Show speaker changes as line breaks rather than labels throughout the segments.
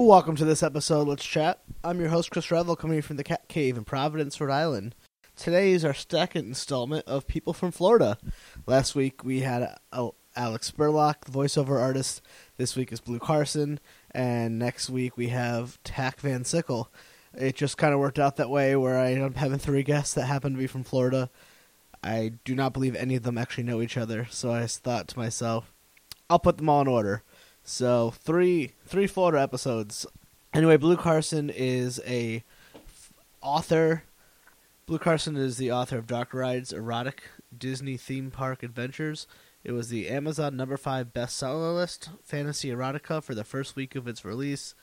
Welcome to this episode, Let's Chat. I'm your host, Chris Revel, coming from the Cat Cave in Providence, Rhode Island. Today is our second installment of People from Florida. Last week we had Alex Burlock, the voiceover artist. This week is Blue Carson. And next week we have Tack Van Sickle. It just kind of worked out that way where I ended up having three guests that happen to be from Florida. I do not believe any of them actually know each other, so I thought to myself, I'll put them all in order. So three three Florida episodes. Anyway, Blue Carson is a f- author. Blue Carson is the author of Dark Rides Erotic Disney Theme Park Adventures. It was the Amazon number five bestseller list fantasy erotica for the first week of its release.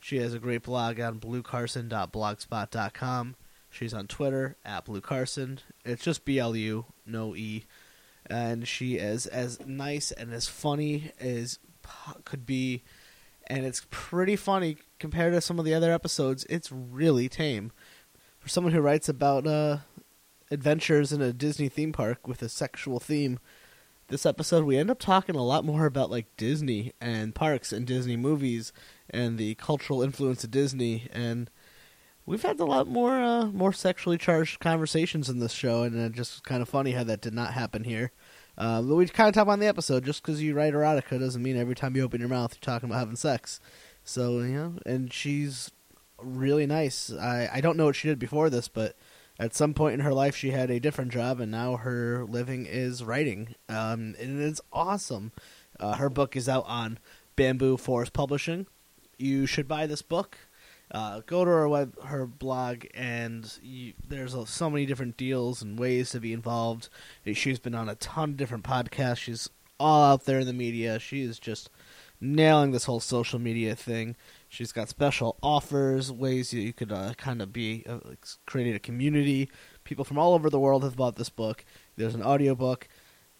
She has a great blog on bluecarson.blogspot.com. She's on Twitter at Blue Carson. It's just B L U, no E. And she is as nice and as funny as could be, and it's pretty funny compared to some of the other episodes. It's really tame for someone who writes about uh, adventures in a Disney theme park with a sexual theme. This episode, we end up talking a lot more about like Disney and parks and Disney movies and the cultural influence of Disney and we've had a lot more uh, more sexually charged conversations in this show, and it's just kind of funny how that did not happen here. Uh, we kind of talk on the episode. Just because you write erotica doesn't mean every time you open your mouth you're talking about having sex. So you know, and she's really nice. I I don't know what she did before this, but at some point in her life she had a different job, and now her living is writing. Um, and it's awesome. Uh, her book is out on Bamboo Forest Publishing. You should buy this book. Uh, go to her web, her blog, and you, there's a, so many different deals and ways to be involved. She's been on a ton of different podcasts. She's all out there in the media. She is just nailing this whole social media thing. She's got special offers, ways you, you could uh, kind of be uh, creating a community. People from all over the world have bought this book. There's an audiobook.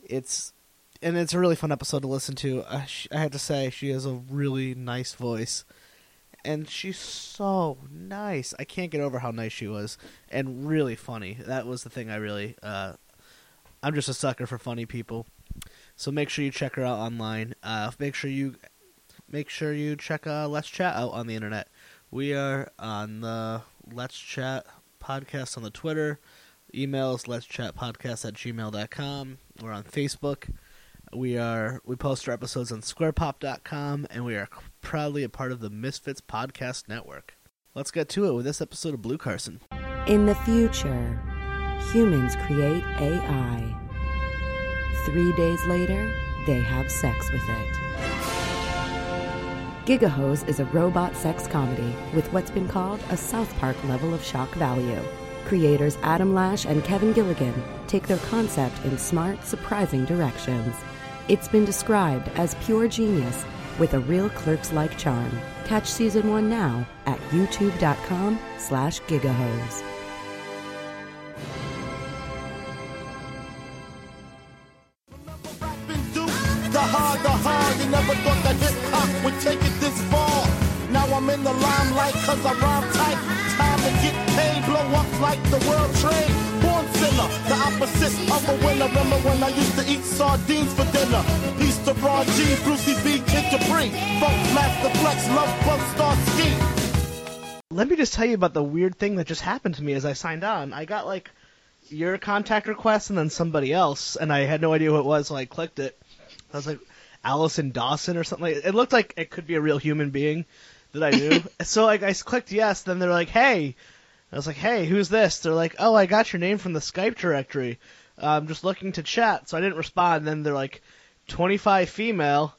It's and it's a really fun episode to listen to. I, I had to say, she has a really nice voice and she's so nice. I can't get over how nice she was and really funny. That was the thing I really uh, I'm just a sucker for funny people. So make sure you check her out online. Uh, make sure you make sure you check uh, Let's Chat out on the internet. We are on the Let's Chat podcast on the Twitter. Emails let's chat podcast at gmail.com. We're on Facebook. We are we post our episodes on squarepop.com and we are proudly a part of the Misfits Podcast Network. Let's get to it with this episode of Blue Carson.
In the future, humans create AI. 3 days later, they have sex with it. Gigahose is a robot sex comedy with what's been called a South Park level of shock value. Creators Adam Lash and Kevin Gilligan take their concept in smart, surprising directions. It's been described as pure genius with a real clerks-like charm. Catch season one now at youtube.com slash gigahose.
The hard, the hard, you never thought that would take it this far. Now I'm in the limelight cause I rhyme tight. Time to get paid, blow up like the world trade opposite of a winner. Remember when I used to eat sardines for dinner? Peace to Ron G, Brucey B, Kid Capri, Funk Master Flex, Love Bug Star Ski.
Let me just tell you about the weird thing that just happened to me as I signed on. I got like your contact request and then somebody else, and I had no idea who it was, so I clicked it. I was like, Allison Dawson or something. Like, it looked like it could be a real human being that I knew. so like I clicked yes, then they're like, hey I was like, hey, who's this? They're like, oh, I got your name from the Skype directory. I'm just looking to chat. So I didn't respond. And then they're like, 25 female.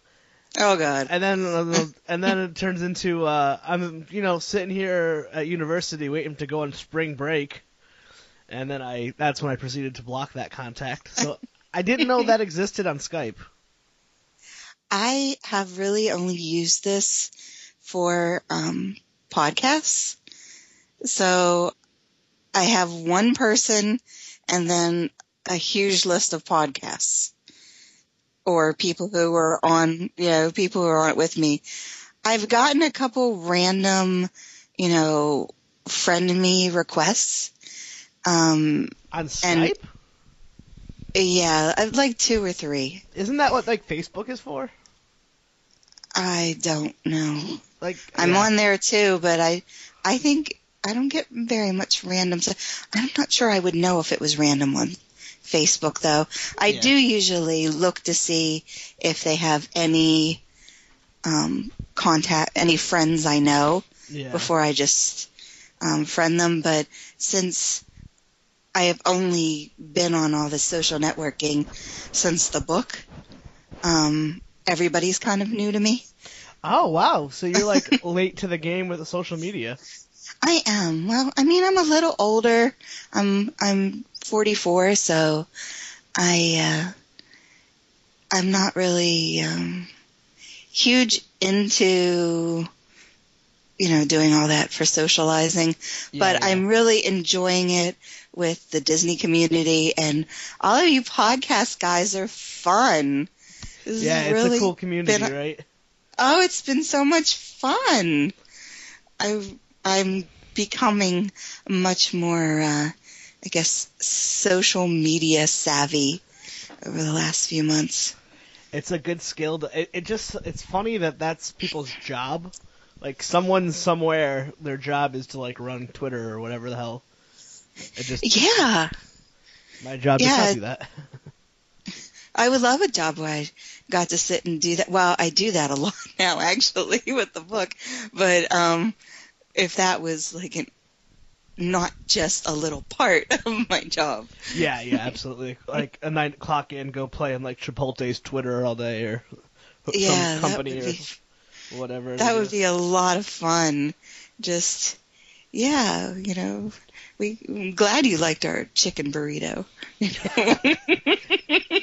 Oh God.
And then uh, and then it turns into uh, I'm you know sitting here at university waiting to go on spring break, and then I that's when I proceeded to block that contact. So I didn't know that existed on Skype.
I have really only used this for um, podcasts. So I have one person and then a huge list of podcasts or people who are on, you know, people who are on with me. I've gotten a couple random, you know, friend me requests. Um,
on Skype?
yeah, I'd like two or three.
Isn't that what like Facebook is for?
I don't know.
Like
I'm
yeah.
on there too, but I I think I don't get very much random stuff. I'm not sure I would know if it was random on Facebook though. I
Yeah.
do usually look to see if they have any um, contact, any friends I know
yeah.
before I just um, friend them. But since I have only been on all this social networking since the book, um, everybody's kind of new to me.
Oh wow! So you're like late to the game with the social media.
I am. Well, I mean, I'm a little older. I'm I'm 44, so I uh, I'm not really um, huge into you know doing all that for socializing, but
Yeah, yeah.
I'm really enjoying it with the Disney community and all of you podcast guys are fun. This
Yeah,
has
it's
really
a cool community,
been-
right?
Oh, it's been so much fun. I I'm becoming much more, uh, I guess, social media savvy over the last few months.
It's a good skill. To, it, it just it's funny that that's people's job. Like someone somewhere, their job is to like run Twitter or whatever the hell. It just
Yeah,
my job
Yeah,
is not do that.
I would love a job where I got to sit and do that. Well, I do that a lot now, actually, with the book. But um, if that was like an, not just a little part of my job.
yeah, yeah, absolutely. Like a nine o'clock in, go play on like Chipotle's Twitter all day or
Yeah,
some company or
be
whatever.
That
is.
would be a lot of fun. Just, yeah, you know, we, I'm glad you liked our chicken burrito.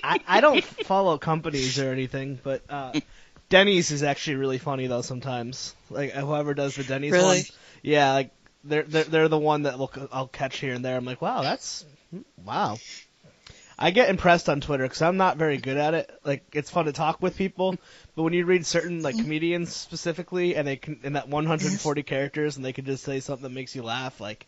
I, I don't follow companies or anything, but uh, Denny's is actually really funny though sometimes. Like whoever does the Denny's
Really?
one, yeah, like they're they're they're the one that will I'll catch here and there. I'm like, wow, that's wow. I get impressed on Twitter because I'm not very good at it. Like it's fun to talk with people, but when you read certain like comedians specifically, and they can in that 140 characters, and they can just say something that makes you laugh, like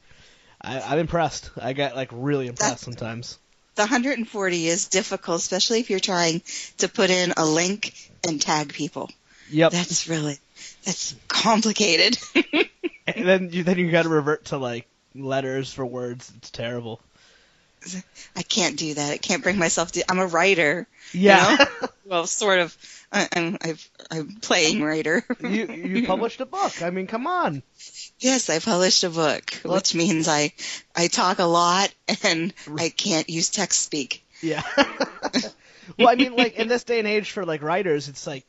I, I'm impressed. I get like really impressed sometimes.
The 140 is difficult, especially if you're trying to put in a link and tag people.
Yep.
That's really, that's complicated.
And then you then you got to revert to like letters for words. It's terrible.
I can't do that. I can't bring myself to, I'm a writer.
Yeah.
You know? well, sort of. I, I'm, I've, I'm playing writer.
you you published a book. I mean, come on.
Yes, I published a book, which means I I talk a lot and I can't use text speak.
Yeah. well, I mean, like in this day and age for like writers, it's like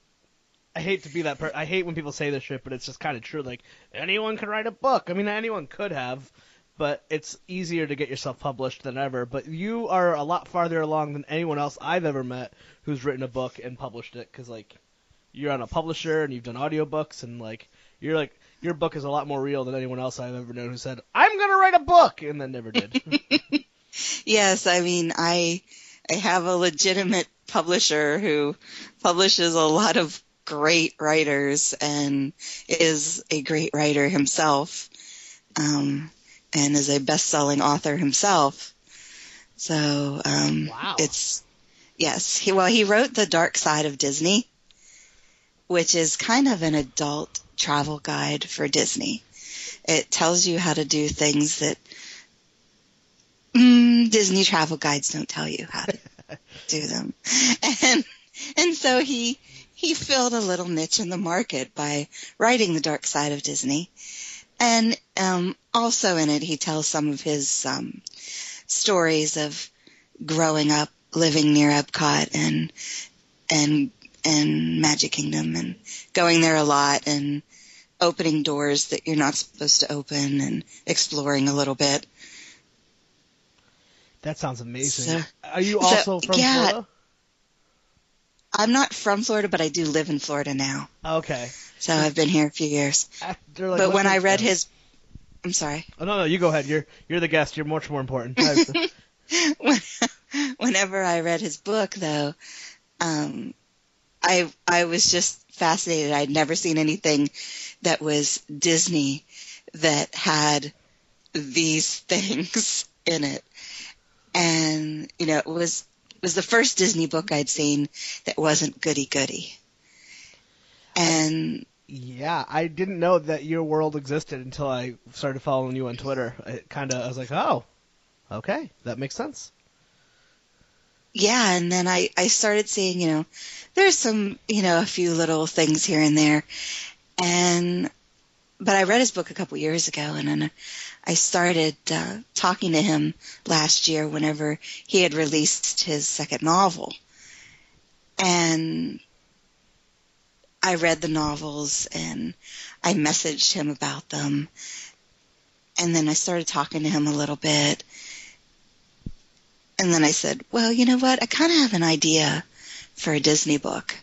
I hate to be that person. I hate when people say this shit, but it's just kind of true. Like anyone could write a book. I mean, anyone could have, but it's easier to get yourself published than ever. But you are a lot farther along than anyone else I've ever met who's written a book and published it. Because like you're on a publisher and you've done audiobooks and like you're like your book is a lot more real than anyone else I've ever known who said I'm gonna write a book and then never did.
Yes, I mean I I have a legitimate publisher who publishes a lot of great writers and is a great writer himself, um, and is a best-selling author himself. So um,
Wow.
it's yes, he well he wrote the Dark Side of Disney, which is kind of an adult travel guide for Disney. It tells you how to do things that mm, Disney travel guides don't tell you how to do them. And and so he he filled a little niche in the market by writing the dark side of Disney. And um, also in it, he tells some of his um, stories of growing up, living near Epcot, and and and Magic Kingdom, and going there a lot, and opening doors that you're not supposed to open, and exploring a little bit.
that sounds amazing.
So-
Are you
so,
also from
yeah.
Florida?
I'm not from Florida, but I do live in Florida now.
Okay.
So I've been here a few years.
After, like,
but when I read
yeah.
his, I'm sorry.
Oh no, no, you go ahead. You're you're the guest. You're much more important.
Whenever I read his book, though, um, I I was just fascinated. I'd never seen anything that was Disney that had these things in it, and you know, it was it was the first Disney book I'd seen that wasn't goody goody, and
Yeah, I didn't know that your world existed until I started following you on Twitter. It kind of, I was like, oh, okay, that makes sense.
Yeah, and then I, I started seeing, you know, there's some, you know, a few little things here and there. And, but I read his book a couple years ago and then I started uh, talking to him last year whenever he had released his second novel. And I read the novels and I messaged him about them. And then I started talking to him a little bit and then I said, well, you know what? I kind of have an idea for a Disney book.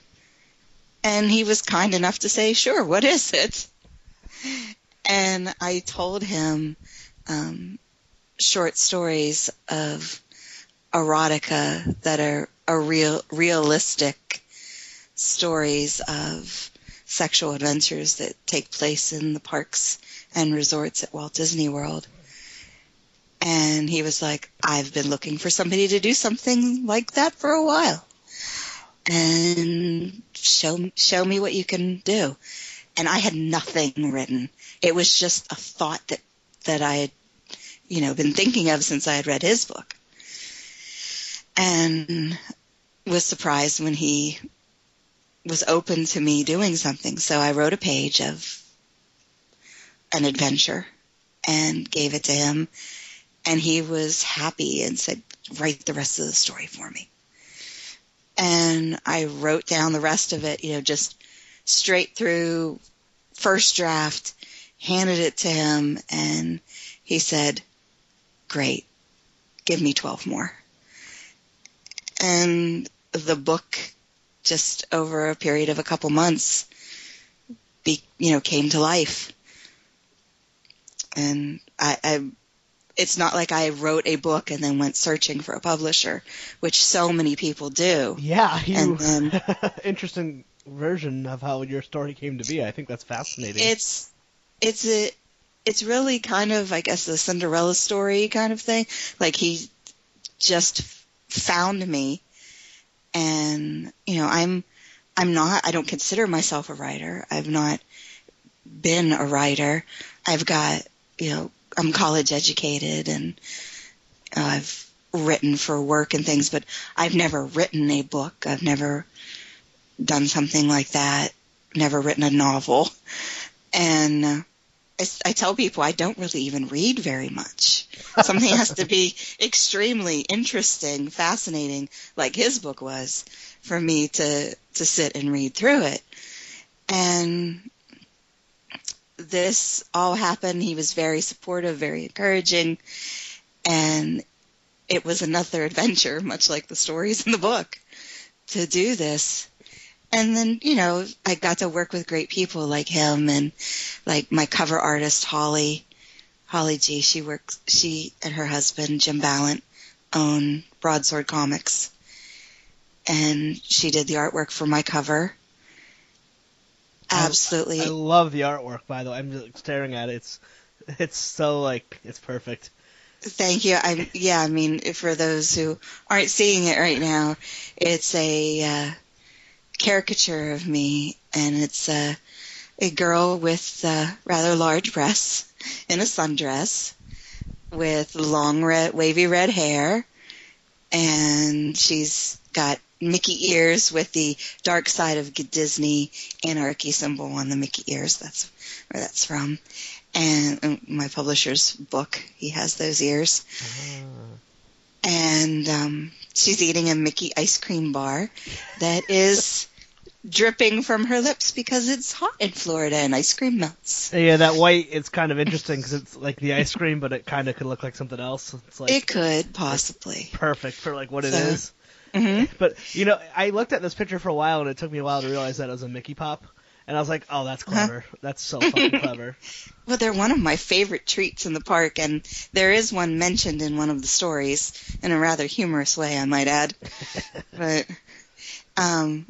And he was kind enough to say, sure, what is it? And I told him um, short stories of erotica that are, are real, realistic stories of sexual adventures that take place in the parks and resorts at Walt Disney World. And he was like, I've been looking for somebody to do something like that for a while. And show, show me what you can do. And I had nothing written. It was just a thought that, that I had, you know, been thinking of since I had read his book. And was surprised when he was open to me doing something. So I wrote a page of an adventure and gave it to him and he was happy and said, write the rest of the story for me. And I wrote down the rest of it, you know, just straight through first draft, handed it to him, and he said, great, give me 12 more. And the book, just over a period of a couple months, be, you know, came to life. And I, I it's not like I wrote a book and then went searching for a publisher, which so many people do.
Yeah, you,
And then-
interesting version of how your story came to be. I think that's fascinating.
It's it's a it's really kind of I guess the Cinderella story kind of thing. Like he just found me and you know, I'm I'm not I don't consider myself a writer. I've not been a writer. I've got, you know, I'm college educated and I've written for work and things, but I've never written a book. I've never done something like that. Never written a novel. And I, I tell people I don't really even read very much. Something has to be extremely interesting, fascinating, like his book was, for me to to sit and read through it. And this all happened. He was very supportive, very encouraging, and it was another adventure, much like the stories in the book, to do this. And then, you know, I got to work with great people like him and like my cover artist, Holly. Holly G. She works, she and her husband, Jim Balent, own Broadsword Comics. And she did the artwork for my cover. Absolutely.
I love the artwork, by the way. I'm just staring at it. It's it's so like it's perfect.
Thank you. I yeah, I mean, for those who aren't seeing it right now, it's a uh, caricature of me, and it's a a girl with uh, rather large breasts in a sundress with long red, wavy red hair, and she's got Mickey ears with the dark side of Disney anarchy symbol on the Mickey ears. That's where that's from. And uh, my publisher's book, he has those ears. And um, she's eating a Mickey ice cream bar that is dripping from her lips because it's hot in Florida and ice cream melts.
Yeah, that white it's kind of interesting because it's like the ice cream, but it kind of could look like something else. It's like
It could possibly.
perfect for like what it
So-
is.
hmm
But you know, I looked at this picture for a while, and it took me a while to realize that it was a Mickey pop. And I was like, "Oh, that's clever. That's so fucking clever."
Well, they're one of my favorite treats in the park, and there is one mentioned in one of the stories in a rather humorous way, I might add. but, um,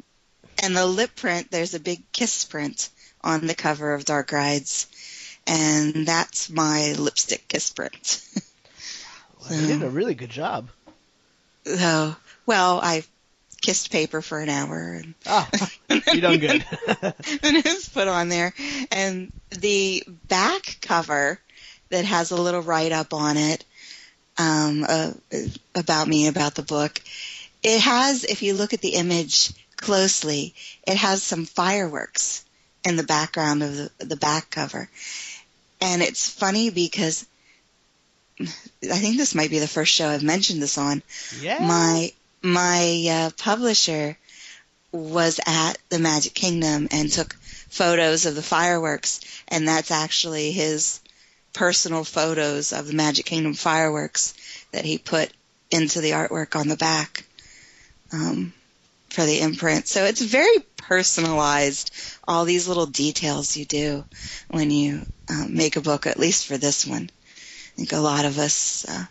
and the lip print, there's a big kiss print on the cover of Dark Rides, and that's my lipstick kiss print.
Well, they did a really good job.
so, well, I kissed paper for an hour and
Oh, you done good.
and it was put on there. And the back cover that has a little write up on it um, uh, about me, about the book, it has, if you look at the image closely, it has some fireworks in the background of the, the back cover. And it's funny because I think this might be the first show I've mentioned this on
yeah.
my my uh, publisher was at the Magic Kingdom and took photos of the fireworks, and that's actually his personal photos of the Magic Kingdom fireworks that he put into the artwork on the back um, for the imprint. So it's very personalized. All these little details you do when you um, make a book, at least for this one. I think a lot of us uh,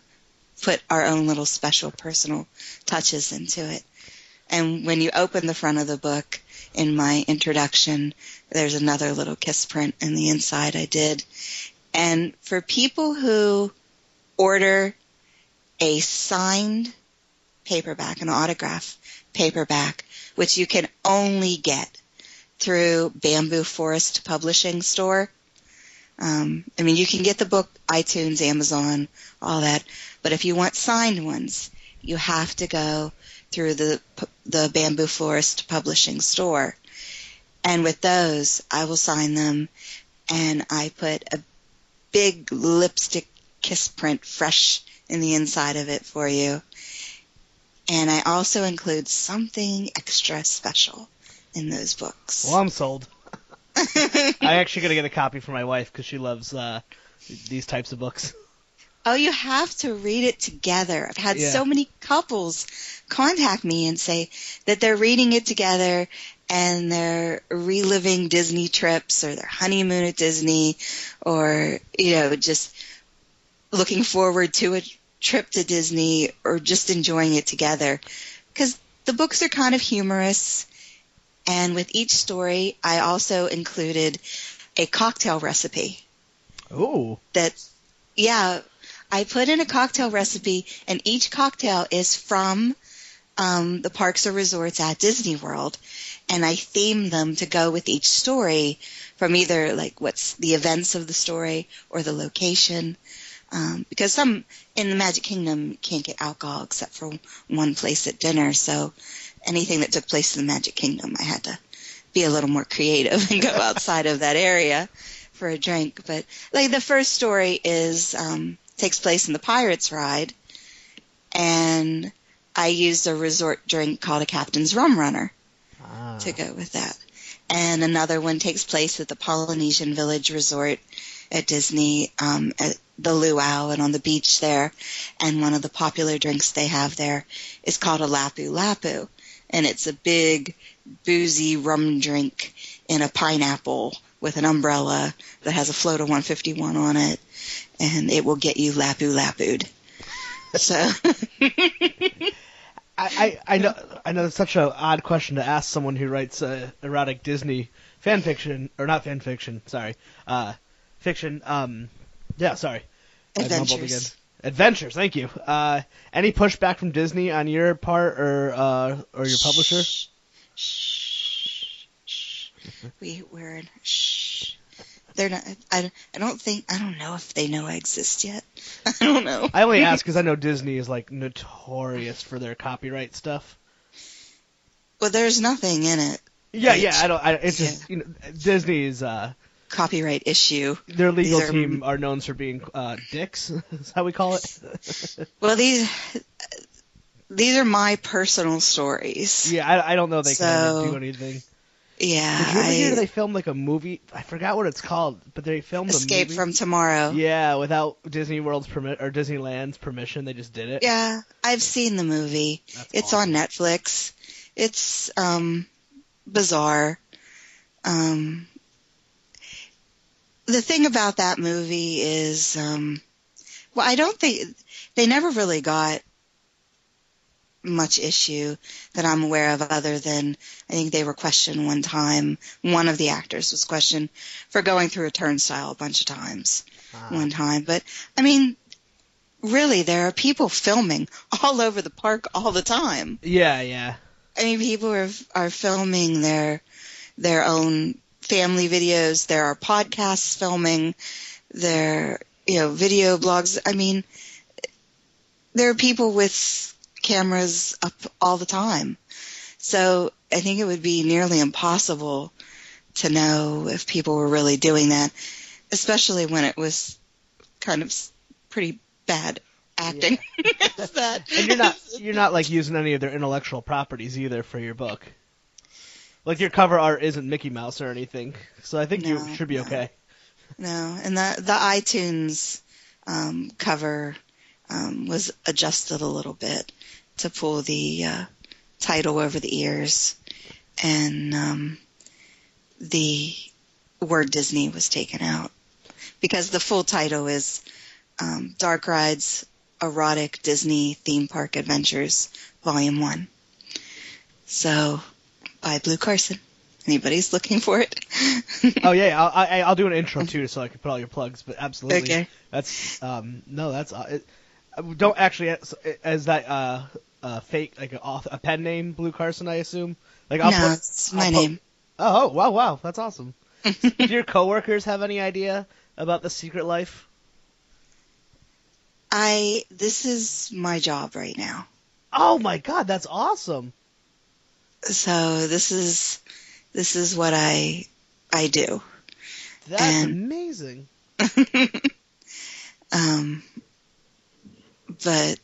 put our own little special personal touches into it. And when you open the front of the book, in my introduction, there's another little kiss print in the inside I did. And for people who order a signed paperback, an autograph paperback, which you can only get through Bamboo Forest Publishing Store, um, I mean, you can get the book iTunes, Amazon, all that, but if you want signed ones, you have to go through the the Bamboo Forest Publishing Store. And with those, I will sign them, and I put a big lipstick kiss print fresh in the inside of it for you. And I also include something extra special in those books.
Well, I'm sold. I actually gotta get a copy for my wife because she loves uh, these types of books.
Oh, you have to read it together. I've had
Yeah.
so many couples contact me and say that they're reading it together and they're reliving Disney trips or their honeymoon at Disney or, you know, just looking forward to a trip to Disney or just enjoying it together. Because the books are kind of humorous. And with each story, I also included a cocktail recipe
Oh.
that yeah i put in a cocktail recipe and each cocktail is from um, the parks or resorts at disney world and i theme them to go with each story from either like what's the events of the story or the location um, because some in the magic kingdom can't get alcohol except for one place at dinner so anything that took place in the magic kingdom i had to be a little more creative and go outside of that area for a drink. But like the first story is um, takes place in the Pirates Ride, and I used a resort drink called a Captain's Rum Runner
Ah.
to go with that. And another one takes place at the Polynesian Village Resort at Disney, um, at the Luau and on the beach there. And one of the popular drinks they have there is called a Lapu Lapu. And it's a big, boozy rum drink in a pineapple with an umbrella that has a float of 151 on it. And it will get you Lapu Lapu'd. So,
I, I, I know I know it's such an odd question to ask someone who writes uh, erotic Disney fan fiction or not fan fiction, sorry, uh, fiction. Um, yeah, sorry,
adventures.
Adventures. Thank you. Uh, any pushback from Disney on your part or uh, or your publisher?
Shh. Shh. Shh. We we're in. Shh. They're not. I, I don't think. I don't know if they know I exist yet. I don't know.
I only ask because I know Disney is like notorious for their copyright stuff.
Well, there's nothing in it.
Yeah,
Right.
yeah. I don't. I, it's just you know Disney's uh,
Copyright issue.
their legal
These
team are known for being uh, dicks. is how we call it.
Well, these these are my personal stories.
yeah, I, I don't know they can do anything.
Yeah.
Did you ever hear
I,
they filmed like a movie? I forgot what it's called, but they filmed
Escape
a movie.
from Tomorrow.
Yeah, without Disney World's permit or Disneyland's permission, they just did it.
Yeah, I've seen the movie.
That's
it's
awesome.
on Netflix. It's um bizarre. Um the thing about that movie is um well I don't think they never really got much issue that I'm aware of other than I think they were questioned one time. One of the actors was questioned for going through a turnstile a bunch of times
Ah.
one time. But I mean, really, there are people filming all over the park all the time.
Yeah, yeah.
I mean, people are are filming their their own family videos. There are podcasts filming There, you know video blogs. I mean, there are people with cameras up all the time. So I think it would be nearly impossible to know if people were really doing that, especially when it was kind of pretty bad acting. that.
And you're not you're not like using any of their intellectual properties either for your book. Like your cover art isn't Mickey Mouse or anything, so I think
No,
you should be
no.
okay.
No, and the the iTunes um, cover um, was adjusted a little bit to pull the uh, title over the ears, and um, the word Disney was taken out because the full title is um, Dark Rides Erotic Disney Theme Park Adventures Volume One. So, by Blue Carson. Anybody's looking for it?
Oh yeah, I'll, I, I'll do an intro too, so I can put all your plugs. But absolutely,
Okay.
that's um no, that's uh, it, don't actually as, as that uh, uh fake like a, a pen name Blue Carson, I assume. Like I'll
no,
put,
it's my
I'll put-
name.
Oh, oh wow wow that's awesome. Do your coworkers have any idea about the secret life?
I this is my job right now.
Oh my god, that's awesome.
So this is this is what I I do.
That's
And-
amazing.
Um but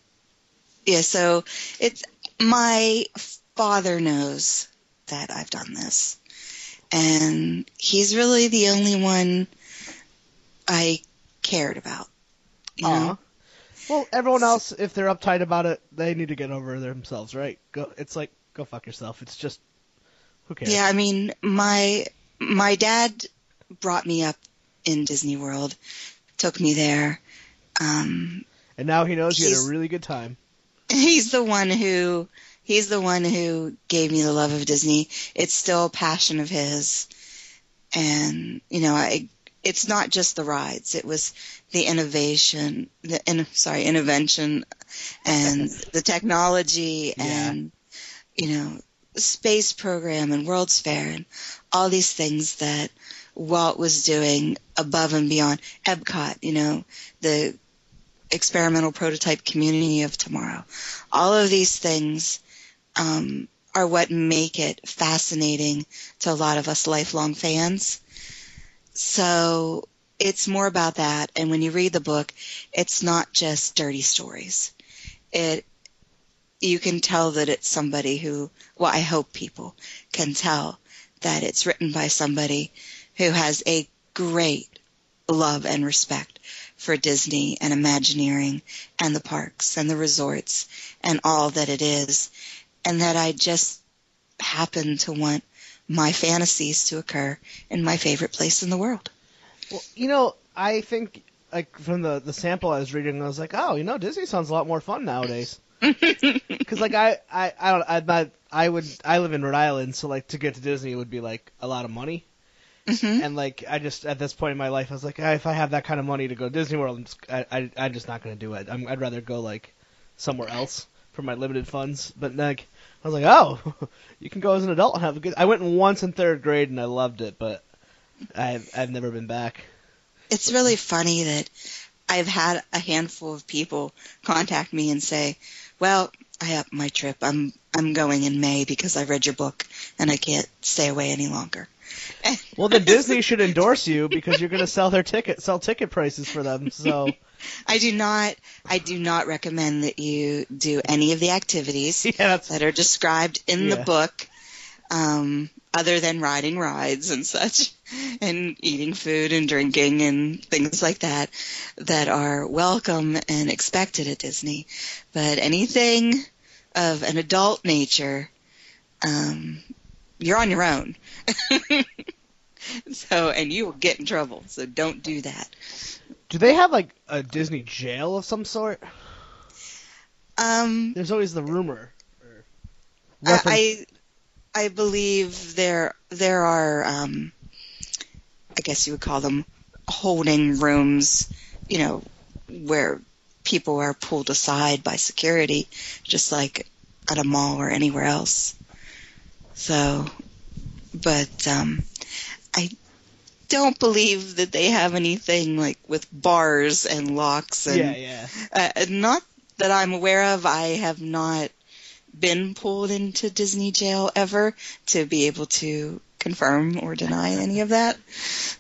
yeah, so it's my father knows that I've done this. And he's really the only one I cared about. You know?
Well, everyone else, if they're uptight about it, they need to get over themselves, right? Go. It's like go fuck yourself. It's just who cares?
Yeah, I mean, my my dad brought me up in Disney World, took me there. Um,
And now he knows you had a really good time.
he's the one who he's the one who gave me the love of Disney. It's still a passion of his, and you know, I it's not just the rides. It was the innovation, the in, sorry, intervention, and the technology, and you know, space program and World's Fair and all these things that Walt was doing above and beyond Epcot. You know, the experimental prototype community of tomorrow. All of these things um, are what make it fascinating to a lot of us lifelong fans. So it's more about that. And when you read the book, it's not just dirty stories. It you can tell that it's somebody who, well, I hope people can tell that it's written by somebody who has a great love and respect for Disney and Imagineering and the parks and the resorts and all that it is. And that I just happen to want my fantasies to occur in my favorite place in the world.
Well, you know, I think like from the the sample I was reading, I was like, oh, you know, Disney sounds a lot more fun nowadays. Because like I I I don't I'm not I would I live in Rhode Island, so like to get to Disney would be like a lot of money.
hmm
And like I just at this point in my life, I was like, ah, if I have that kind of money to go to Disney World, I'm just, I, I I'm just not gonna do it. I'm, I'd rather go like somewhere else for my limited funds. But like I was like, oh, you can go as an adult and have a good. I went once in third grade and I loved it, but I've I've never been back.
It's really funny that I've had a handful of people contact me and say, "Well, I upped my trip. I'm I'm going in May because I read your book and I can't stay away any longer."
Well, then Disney should endorse you because you're gonna sell their ticket sell ticket prices for them. So
I do not I do not recommend that you do any of the activities
yeah,
that are described in
Yeah.
the book, um, other than riding rides and such, and eating food and drinking and things like that, that are welcome and expected at Disney. But anything of an adult nature, um, you're on your own. so, and you will get in trouble. So don't do that.
Do they have like a Disney jail of some sort?
Um,
There's always the rumor.
I, I I believe there there are um, I guess you would call them holding rooms, you know, where people are pulled aside by security, just like at a mall or anywhere else. So, but um, I don't believe that they have anything like with bars and locks and
yeah, yeah.
uh, not that I'm aware of. I have not been pulled into Disney jail ever to be able to confirm or deny any of that.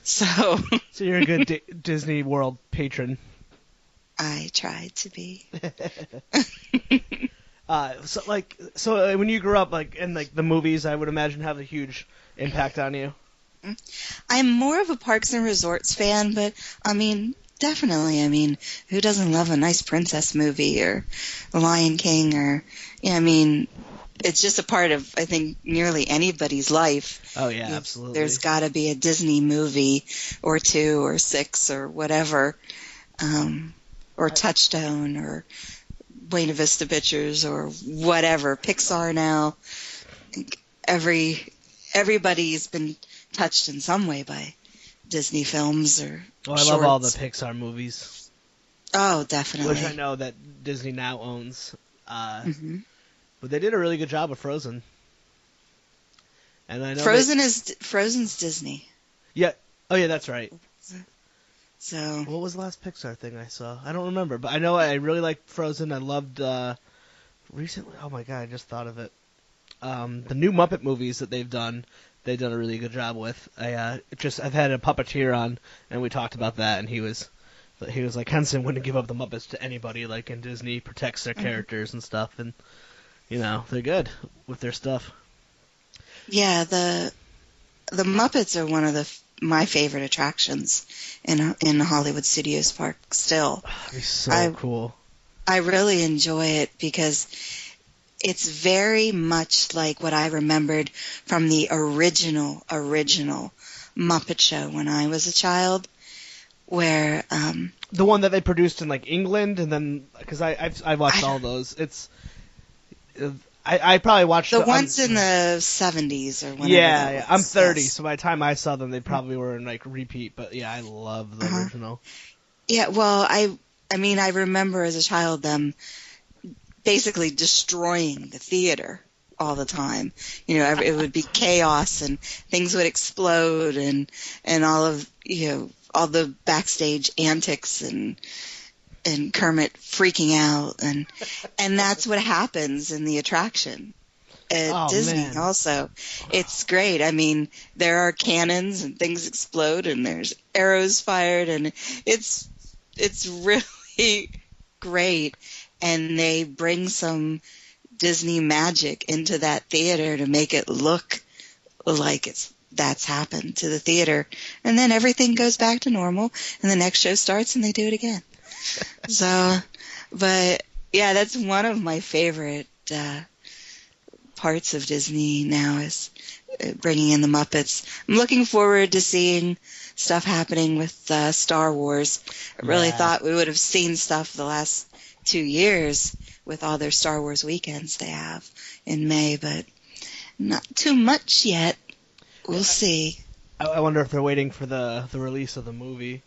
So
So you're a good D- Disney World patron.
I tried to be.
Uh, so like, so uh, when you grew up, like in like the movies, I would imagine have a huge impact on you.
I'm more of a Parks and Resorts fan, but I mean, definitely. I mean, who doesn't love a nice princess movie or The Lion King or, yeah, I mean, it's just a part of, I think, nearly anybody's life.
Oh yeah, absolutely.
There's got to be a Disney movie or two or six or whatever, um, or Touchstone or Buena Vista Pictures or whatever. Pixar now. I think Every everybody's been touched in some way by Disney films or
oh, I love all the. Pixar movies,
Oh, definitely.
which I know that Disney now owns. Uh,
hmm
But they did a really good job with Frozen. And I know
Frozen is Frozen's Disney.
Yeah. Oh yeah, that's right.
So
What was the last Pixar thing I saw? I don't remember, but I know I really liked Frozen. I loved uh recently. Oh my god, I just thought of it. Um, the new Muppet movies that they've done, they've done a really good job with. I uh, just I've had a puppeteer on, and we talked about that, and he was he was like Henson wouldn't give up the Muppets to anybody. Like, and Disney protects their characters and stuff, and you know they're good with their stuff.
yeah, the the Muppets are one of the my favorite attractions in in Hollywood Studios Park. Still,
That'd so
I-
cool.
I really enjoy it because it's very much like what I remembered from the original, original Muppet Show when I was a child, where, um,
The one that they produced in like England, and then because I I've, I've watched all those. It's I I probably watched
the
I'm-
ones in the 70s or whenever
yeah, yeah. I'm 30,
yes.
so by the time I saw them, they probably were in like repeat. But yeah, I love the
Uh-huh.
original.
Yeah, well, I I mean, I remember as a child them basically destroying the theater all the time. You know, it would be chaos and things would explode and and all of you know all the backstage antics and and Kermit freaking out and and that's what happens in the attraction at
Oh,
Disney
man.
also. It's great. I mean, there are cannons and things explode and there's arrows fired and it's it's really great and they bring some Disney magic into that theater to make it look like it's that's happened to the theater and then everything goes back to normal and the next show starts and they do it again. So but yeah, that's one of my favorite uh parts of Disney now is uh, bringing in the Muppets. I'm looking forward to seeing stuff happening with uh, Star Wars. I really
Yeah.
thought we would have seen stuff the last two years with all their Star Wars weekends they have in May, but not too much yet. We'll see.
I, I wonder if they're waiting for the the release of the movie.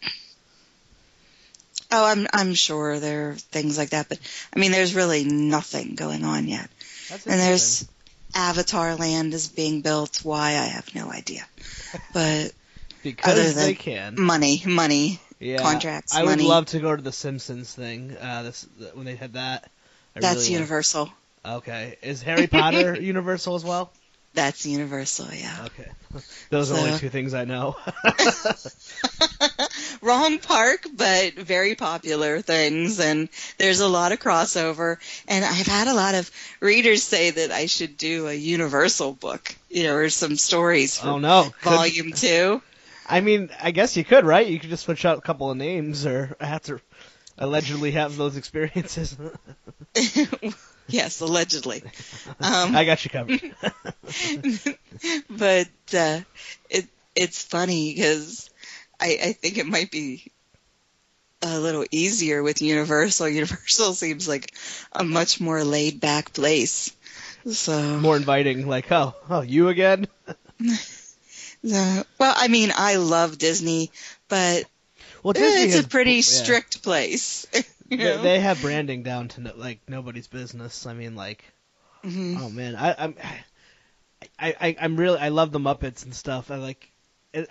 Oh, I'm I'm sure there are things like that, but I mean, there's really nothing going on yet.
That's
And there's Avatar Land is being built. Why I have no idea, but
because
other
they
than
can.
money, money.
Yeah,
contracts,
I would
money.
love to go to the Simpsons thing. Uh, this when they had that. I
That's
really
Universal.
Okay, is Harry Potter Universal as well?
That's Universal, yeah.
Okay, those are the only two things I know.
Wrong park, but very popular things, and there's a lot of crossover. And I've had a lot of readers say that I should do a Universal book, you know, or some stories for
oh no, Could-
volume two.
I mean, I guess you could, right? You could just switch out a couple of names, or have to allegedly have those experiences.
Yes, allegedly. Um,
I got you covered.
but uh, it it's funny because I, I think it might be a little easier with Universal. Universal seems like a much more laid back place. So,
More inviting, like, oh, oh, you again?
uh, well, I mean, I love Disney, but
Well, Disney
it's
has-
a pretty
yeah.
strict place.
They, they have branding down to no, like nobody's business. I mean, like,
Mhm.
oh man, I, I'm. I, I I'm really I love the Muppets and stuff. I like.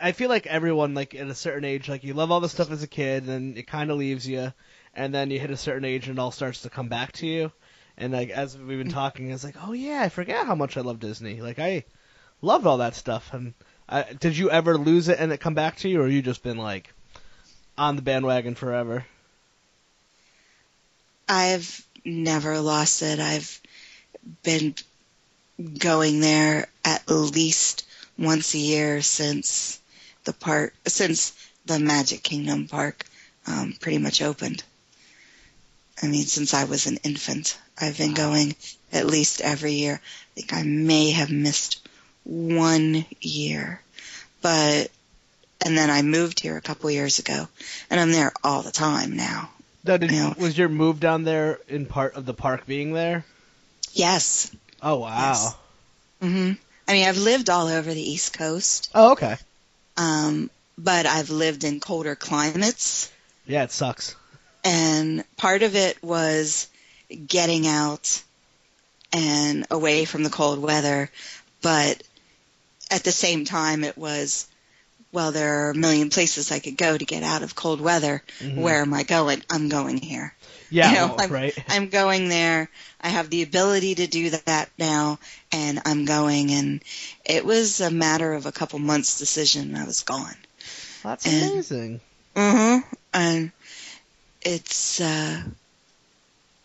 I feel like everyone like at a certain age, like you love all the stuff as a kid, and it kind of leaves you, and then you hit a certain age and it all starts to come back to you. And like as we've been talking, it's like, oh yeah, I forget how much I love Disney. Like I loved all that stuff. And I, did you ever lose it and it come back to you, or you just been like on the bandwagon forever?
I've never lost it. I've been going there at least once a year since the park, since the Magic Kingdom park um, pretty much opened. I mean, since I was an infant, I've been going at least every year. I think I may have missed one year, but and then I moved here a couple years ago, and I'm there all the time now.
Now, did,
You
was your move down there in part of the park being there?
Yes.
Oh wow.
Yes. hmm I mean, I've lived all over the East Coast,
Oh okay.
um, but I've lived in colder climates.
Yeah, it sucks.
and part of it was getting out and away from the cold weather, but at the same time it was, well, there are a million places I could go to get out of cold weather.
Mhm.
Where am I going? I'm going here.
Yeah,
You know, I'm,
right.
I'm going there. I have the ability to do that now, and I'm going. And it was a matter of a couple months' decision. I was gone.
That's
and-
amazing.
Mm-hmm. And it's uh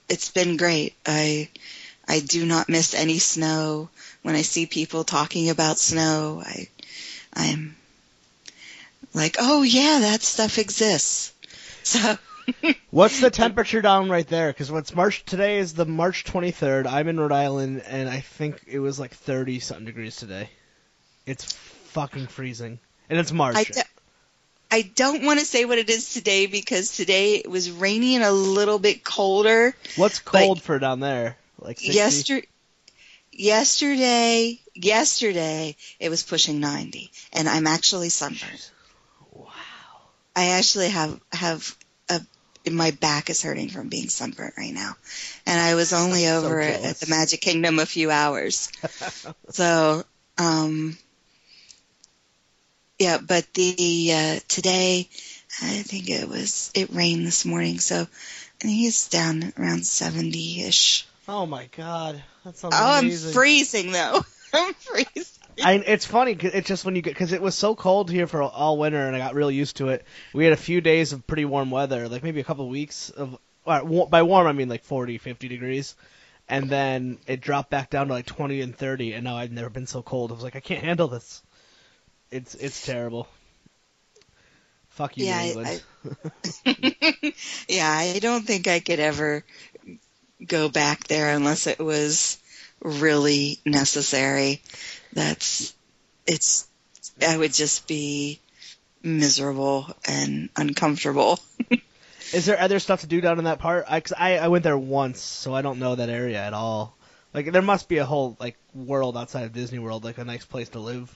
it's been great. I I do not miss any snow. When I see people talking about snow, I I'm like, "Oh yeah, that stuff exists." So
What's the temperature down right there? Because what's March today is the March 23rd. I'm in Rhode Island, and I think it was like 30 something degrees today. It's fucking freezing, and it's March.
I, do, I don't want to say what it is today because today it was rainy and a little bit colder.
What's cold for down there? Like 60?
Yester- yesterday, yesterday it was pushing 90 and I'm actually sunburned. I actually have, have a, my back is hurting from being sunburnt right now. And I was only
so
over at,
jealous.
at the Magic Kingdom a few hours. so, um, yeah, but the, uh, today, I think it was, it rained this morning. So I think it's down around 70-ish.
Oh my god, that sounds
Oh,
amazing.
I'm freezing though. I'm freezing.
I, it's funny. 'cause It's just when you get because it was so cold here for all winter, and I got real used to it. We had a few days of pretty warm weather, like maybe a couple of weeks of. By warm, I mean like 40, 50 degrees, and then it dropped back down to like 20 and 30, and now I've never been so cold. I was like, I can't handle this. It's it's terrible. Fuck you,
Yeah,
New
I-
England.
yeah, I don't think I could ever go back there unless it was really necessary. That's it's I would just be miserable and uncomfortable.
Is there other stuff to do down in that part? I, 'cause I I went there once, so I don't know that area at all. Like there must be a whole like world outside of Disney World, like a nice place to live.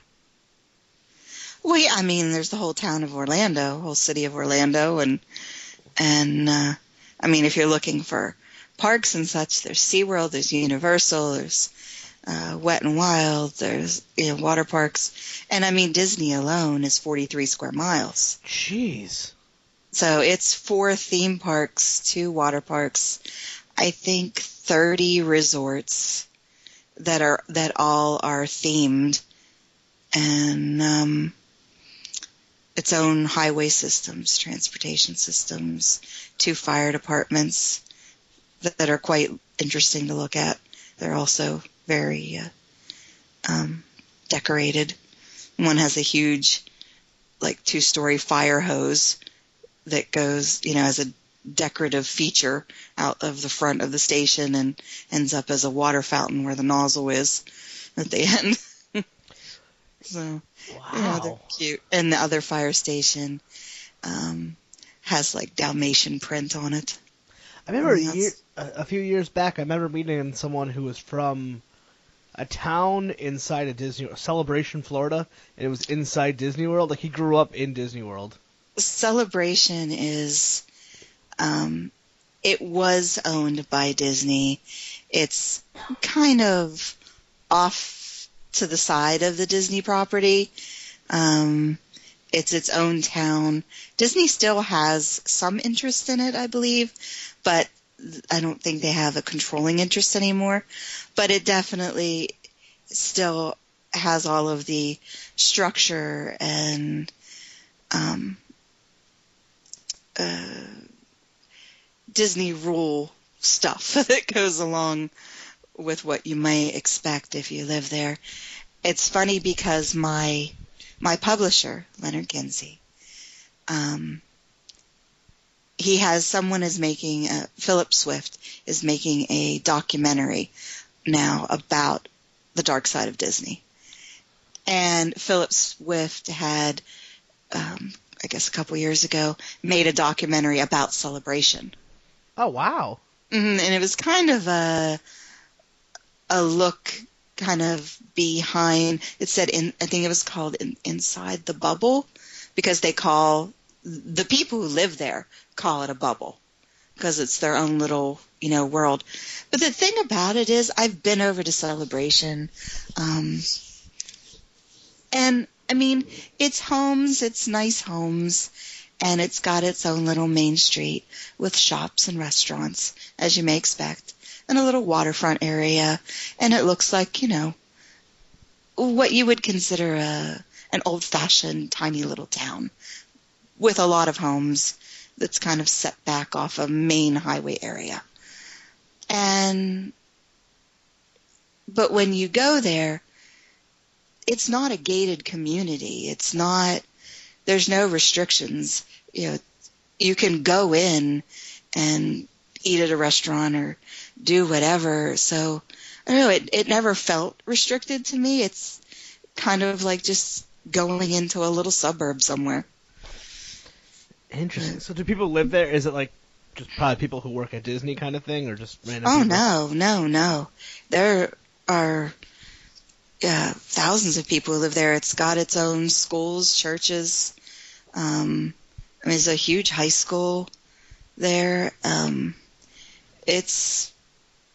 Well, yeah, I mean, there's the whole town of Orlando, whole city of Orlando, and and uh, I mean, if you're looking for parks and such, there's SeaWorld, there's Universal, there's uh, Wet and Wild, there's you know, water parks, and I mean, Disney alone is 43 square miles,
Jeez.
so it's four theme parks, two water parks, I think 30 resorts that are that all are themed, and um, its own highway systems, transportation systems, two fire departments that, that are quite interesting to look at. They're also very uh, um, decorated. One has a huge, like two-story fire hose that goes, you know, as a decorative feature out of the front of the station and ends up as a water fountain where the nozzle is at the end. so yeah, they're
Wow.
cute. And the other fire station um, has like Dalmatian print on it.
I remember a, year, a few years back. I remember meeting someone who was from a town inside of Disney, Celebration, Florida, and it was inside Disney World. Like he grew up in Disney World.
Celebration is, um, it was owned by Disney. It's kind of off to the side of the Disney property. Um, it's its own town. Disney still has some interest in it, I believe, but I don't think they have a controlling interest anymore. But it definitely still has all of the structure and um, uh, Disney rule stuff that goes along with what you may expect if you live there. It's funny because my my publisher, Leonard Kinsey, um, he has someone is making uh, Philip Swift is making a documentary now about the dark side of Disney, and Philip Swift had, um, I guess, a couple years ago, made a documentary about Celebration.
Oh wow!
Mm, and it was kind of a a look kind of behind it said in I think it was called in, inside the bubble because they call the people who live there call it a bubble because it's their own little you know world. But the thing about it is I've been over to celebration um and I mean it's homes it's nice homes and it's got its own little main street with shops and restaurants as you may expect and a little waterfront area, and it looks like, you know, what you would consider a an old-fashioned tiny little town with a lot of homes that's kind of set back off a main highway area. And but when you go there, it's not a gated community. It's not there's no restrictions. You know, you can go in and eat at a restaurant or do whatever. So I don't know, it, it never felt restricted to me. It's kind of like just going into a little suburb somewhere.
Interesting. So do people live there? Is it like just probably people who work at Disney kind of thing, or just random?
Oh
people?
no, no, no. There are yeah, thousands of people who live there. It's got its own schools, churches. Um, I mean, there's a huge high school there. Um, it's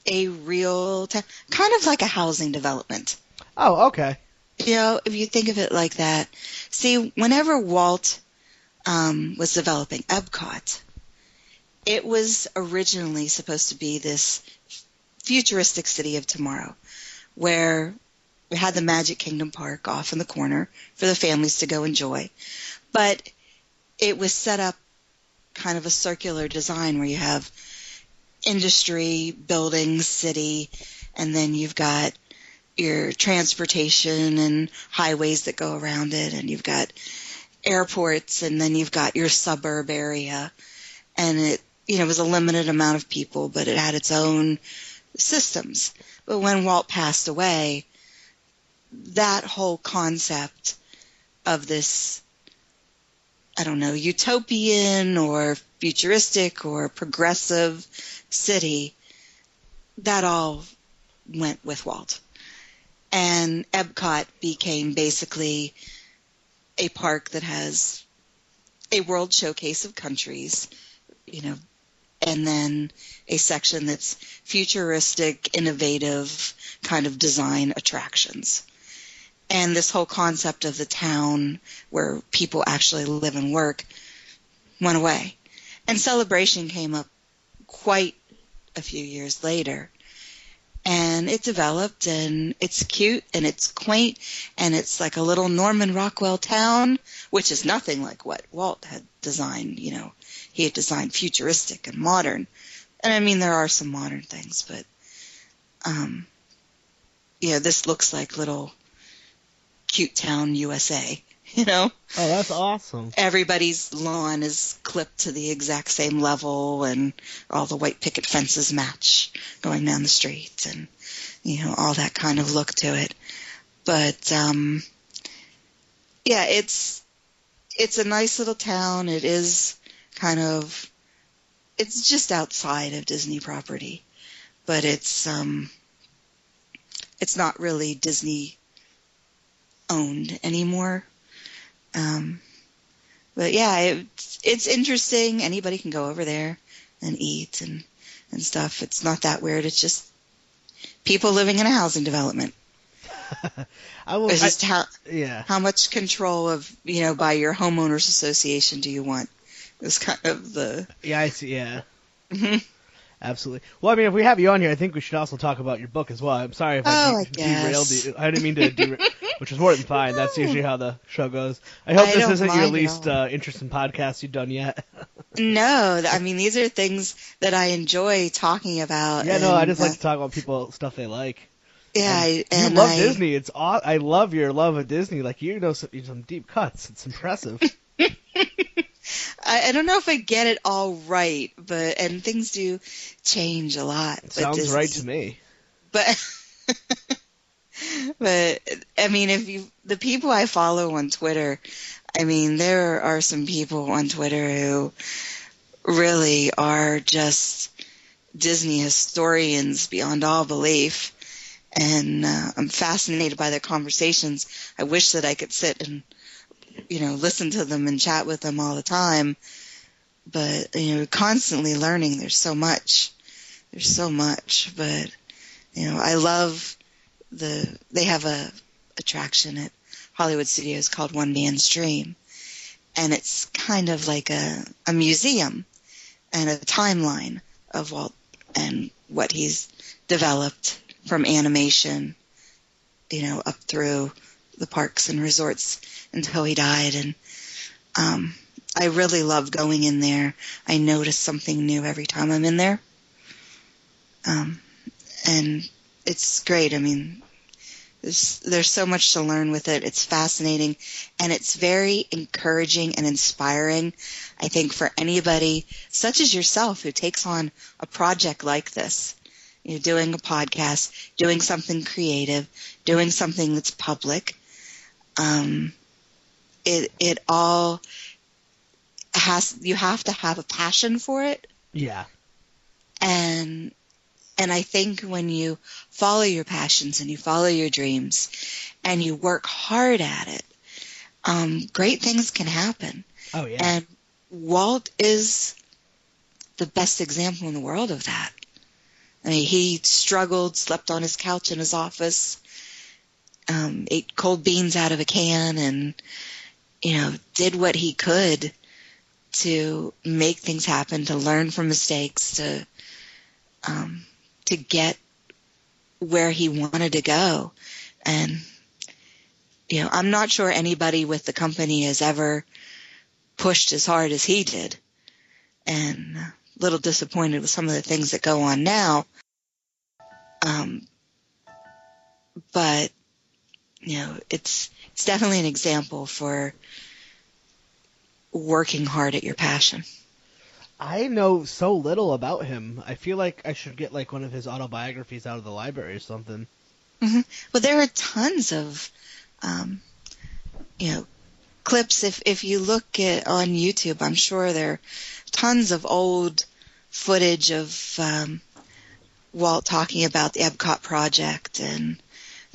a real t- kind of like a housing development.
Oh, okay.
You know, if you think of it like that. See, whenever Walt um, was developing Epcot, it was originally supposed to be this futuristic city of tomorrow, where we had the Magic Kingdom Park off in the corner for the families to go enjoy, but it was set up kind of a circular design where you have industry, buildings, city, and then you've got your transportation and highways that go around it, and you've got airports, and then you've got your suburb area. And it, you know, was a limited amount of people, but it had its own systems. But when Walt passed away, that whole concept of this I don't know, utopian or futuristic or progressive city, that all went with Walt. And Epcot became basically a park that has a world showcase of countries, you know, and then a section that's futuristic, innovative kind of design attractions and this whole concept of the town where people actually live and work went away. And celebration came up quite a few years later. And it developed and it's cute and it's quaint and it's like a little Norman Rockwell town, which is nothing like what Walt had designed, you know. He had designed futuristic and modern. And I mean there are some modern things, but um yeah, this looks like little Cute Town, USA. You know?
Oh, that's awesome.
Everybody's lawn is clipped to the exact same level and all the white picket fences match going down the street and, you know, all that kind of look to it. But, um, yeah, it's, it's a nice little town. It is kind of, it's just outside of Disney property, but it's, um, it's not really Disney owned anymore. Um, but yeah, it, it's interesting. Anybody can go over there and eat and and stuff. It's not that weird. It's just people living in a housing development.
I will.
It's
I-
how
yeah.
how much control of you know by your homeowners association do you want? It's kind of the
Yeah, I see. Yeah.
Mhm.
Absolutely. Well, I mean, if we have you on here, I think we should also talk about your book as well. I'm sorry if I,
Oh,
de-
I
derailed you. I didn't mean to, dera- which is more than fine. That's usually how the show goes. I hope
I
this isn't your least uh, interesting podcast you've done yet.
no. I mean, these are things that I enjoy talking about.
yeah, no, I just
uh,
like to talk about people stuff they like.
yeah, I,
You love
I,
Disney. It's aw- I love your love of Disney. Like you know some, some deep cuts. It's impressive.
I, I don't know if I get it all right, but and things do change a lot.
It sounds right to me.
But but I mean, if you the people I follow on Twitter, I mean, there are some people on Twitter who really are just Disney historians beyond all belief. And uh, I'm fascinated by their conversations. I wish that I could sit and, you know, listen to them and chat with them all the time. But, you know, constantly learning. There's so much. There's so much. But, you know, I love the, they have a attraction at Hollywood Studios called One Man's Dream. And it's kind of like a, a museum and a timeline of Walt and what he's developed from animation, you know, up through the parks and resorts until he died. And um, I really love going in there. I notice something new every time I'm in there. Um, and it's great. I mean, there's, there's so much to learn with it. It's fascinating and it's very encouraging and inspiring. I think for anybody such as yourself who takes on a project like this, you know, doing a podcast, doing something creative, doing something that's public, um, it, it all has, you have to have a passion for it
Yeah.
and and I think when you follow your passions and you follow your dreams and you work hard at it, um, great things can happen.
Oh yeah.
And Walt is the best example in the world of that. I mean, he struggled, slept on his couch in his office, um, ate cold beans out of a can, and you know, did what he could to make things happen, to learn from mistakes, to um, to get where he wanted to go. And you know, I'm not sure anybody with the company has ever pushed as hard as he did. And a little disappointed with some of the things that go on now. Um, but you know, it's it's definitely an example for working hard at your passion.
I know so little about him. I feel like I should get like one of his autobiographies out of the library or something.
Well, there are tons of, um, you know, clips. If if you look at on YouTube, I'm sure there are tons of old footage of um, Walt talking about the Epcot project and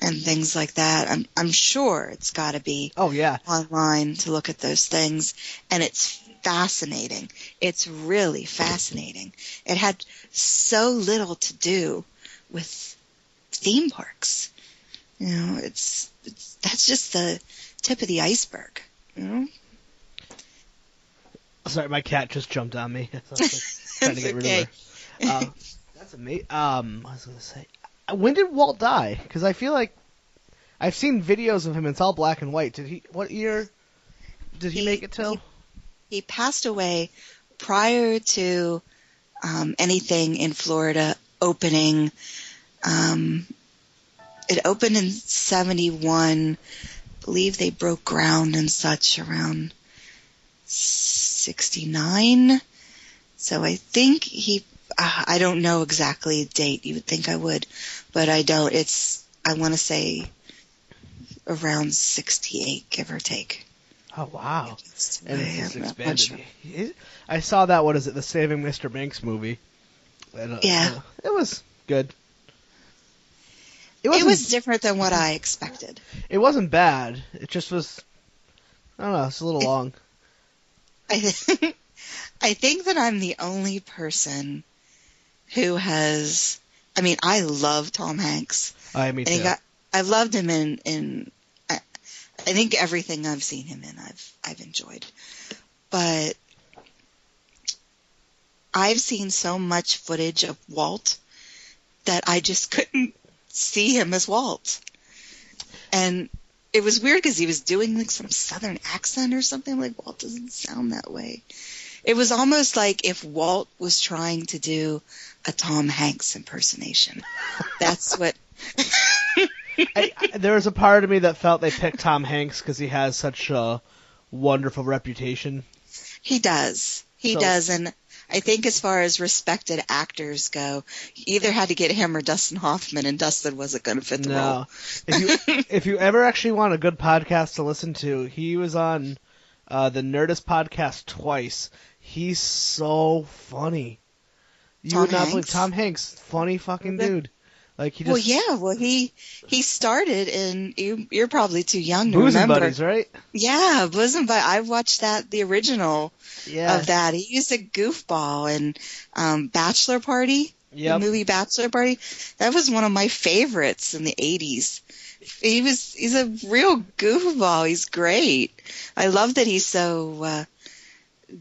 and things like that. I'm I'm sure it's got to be
Oh yeah.
online to look at those things, and it's fascinating. It's really fascinating. It had so little to do with theme parks. You know, it's, it's that's just the tip of the iceberg. You know,
Sorry, my cat just jumped on me. I was, like, trying to get rid of her. Um, that's amazing. Um, I was gonna say, uh, when did Walt die? Because I feel like I've seen videos of him. It's all black and white. Did he? What year did he,
He-
make it till?
he passed away prior to um, anything in Florida opening. Um, it opened in '71. Believe they broke ground and such around '69. So I think he. Uh, I don't know exactly the date. You would think I would, but I don't. It's. I want to say around '68, give or take.
Oh wow! And
I
it's just
am not
expanded.
sure.
I saw that. What is it? The Saving Mr. Banks movie. And, uh,
Yeah.
uh, it was good. It
It
wasn't.
different than what I expected.
It wasn't bad. It just was. I don't know. It's a little long.
I, th- I think that I'm the only person who has. I mean, I love Tom Hanks,
I mean, too.
I've loved him in in I, I think everything I've seen him in I've I've enjoyed. But I've seen so much footage of Walt that I just couldn't see him as Walt. And it was weird because he was doing like some southern accent or something. Like Walt doesn't sound that way. It was almost like if Walt was trying to do a Tom Hanks impersonation. That's what.
I, I, there was a part of me that felt they picked Tom Hanks because he has such a wonderful reputation.
He does. He
So-
does. And I think as far as respected actors go, you either had to get him or Dustin Hoffman, and Dustin wasn't going to fit the role.
No, if you if you ever actually want a good podcast to listen to, he was on uh, the Nerdist podcast twice. He's so funny. You
Tom
would not believe Tom Hanks, funny fucking dude. Like he just
Well, yeah. Well, he he started, and you, you're probably too young to
boozing
remember.
buddies, right?
Yeah, bosom but I watched that the original
Yeah.
of that. He used a goofball and um Bachelor Party,
Yep.
the movie Bachelor Party. That was one of my favorites in the 80s. He was he's a real goofball. He's great. I love that he's so uh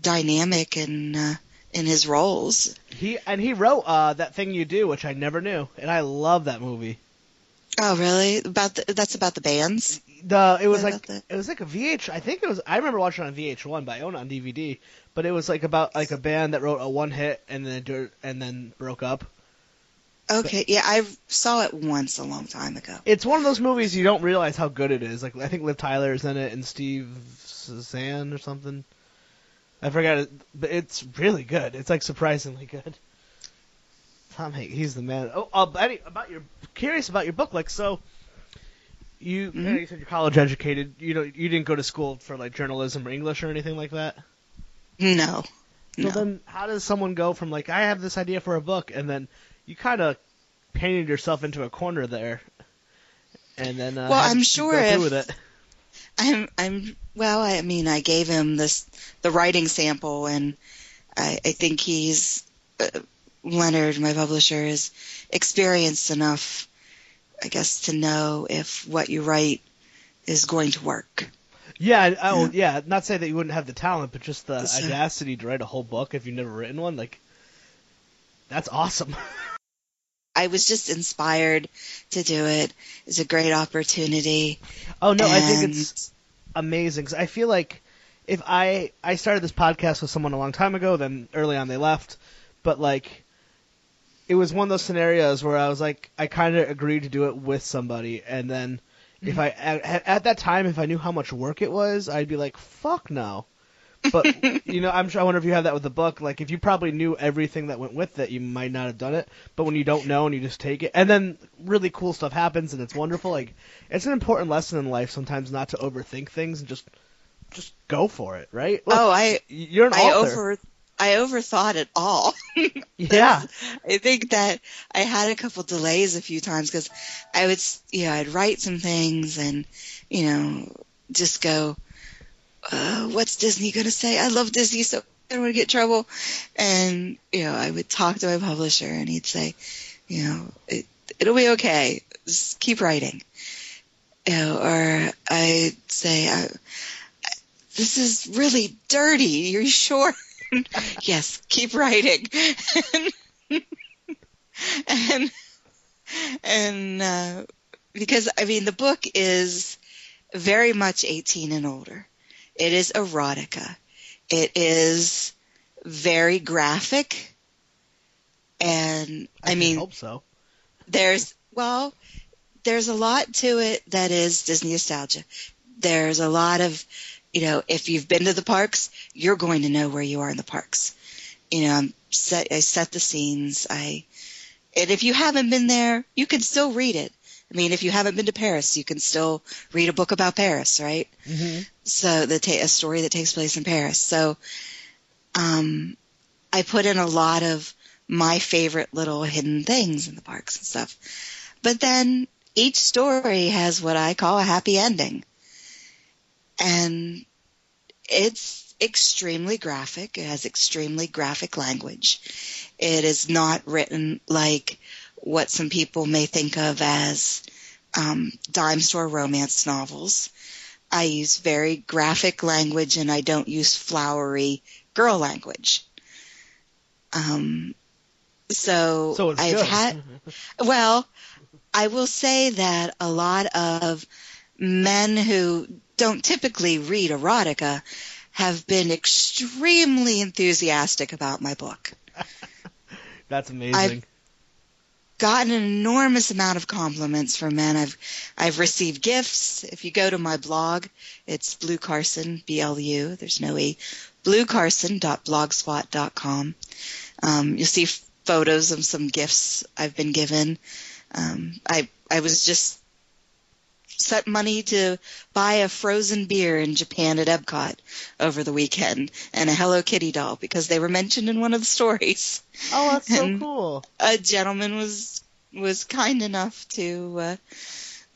dynamic in uh in his roles.
He and he wrote uh, that thing you do, which I never knew, and I love that movie.
Oh, really? About the, that's about the bands.
The it was
What
like it was like a VH. I think it was. I remember watching it on VH1, but I own it on DVD. But it was like about like a band that wrote a one hit and then and then broke up.
Okay, yeah, I saw it once a long time ago.
It's one of those movies you don't realize how good it is. Like I think Liv Tyler is in it and Steve Zahn or something. I forgot it, but it's really good. It's like surprisingly good. Tom Hanks, he's the man. Oh, uh, any, about your curious about your book, like so. You,
Mhm.
you said you're college educated. You know, you didn't go to school for like journalism or English or anything like that.
No.
So
No.
then, how does someone go from like I have this idea for a book, and then you kind of painted yourself into a corner there, and then uh,
Well, I'm sure if-. I'm I'm well, I mean, I gave him this the writing sample, and I, I think he's uh, Leonard, my publisher, is experienced enough, I guess, to know if what you write is going to work.
Yeah, I- oh yeah. Not say that you wouldn't have the talent, but just the
So-
audacity to write a whole book if you've never written one, like that's awesome.
I was just inspired to do it. It's a great opportunity.
oh no, I think it's amazing. I feel like if I I started this podcast with someone a long time ago, then early on they left, but like it was one of those scenarios where I was like I kind of agreed to do it with somebody, and then if mm-hmm. I at, at that time if I knew how much work it was, I'd be like fuck no. But you know, I'm sure I wonder if you have that with the book. Like if you probably knew everything that went with it, you might not have done it. But when you don't know and you just take it, and then really cool stuff happens and it's wonderful. Like it's an important lesson in life sometimes not to overthink things and just just go for it, right? Look,
oh, I
you're an
I
author.
over I overthought it all.
yeah,
I think that I had a couple delays a few times because I would, s- you know, I'd write some things and, you know, just go, uh, what's Disney going to say? I love Disney, so I don't want to get in trouble. And, you know, I would talk to my publisher and he'd say, you know, it, it'll be okay. Just keep writing. You know, or I'd say, I, this is really dirty. You're sure? yes, keep writing. and and uh, because I mean the book is very much 18 and older. It is erotica. It is very graphic. And I,
should
mean
hope so.
there's well there's a lot to it that is disney nostalgia there's a lot of you know if you've been to the parks you're going to know where you are in the parks you know I'm set i set the scenes i and if you haven't been there you can still read it i mean if you haven't been to paris you can still read a book about paris right
hmm
so the ta- a story that takes place in Paris. So um, I put in a lot of my favorite little hidden things in the parks and stuff. But then each story has what I call a happy ending. And it's extremely graphic. It has extremely graphic language. It is not written like what some people may think of as um, dime store romance novels. I use very graphic language and I don't use flowery girl language. Um, so,
So it's
I've
good.
had, well, I will say that a lot of men who don't typically read erotica have been extremely enthusiastic about my book.
That's amazing.
Gotten an enormous amount of compliments from men. I've I've received gifts. If you go to my blog, it's Blue Carson, B L U. There's no e. BlueCarson.blogspot.com. Um, you'll see photos of some gifts I've been given. Um, I I was just set money to buy a frozen beer in Japan at Epcot over the weekend and a Hello Kitty doll because they were mentioned in one of the stories.
oh, that's so cool.
A gentleman was was kind enough to uh,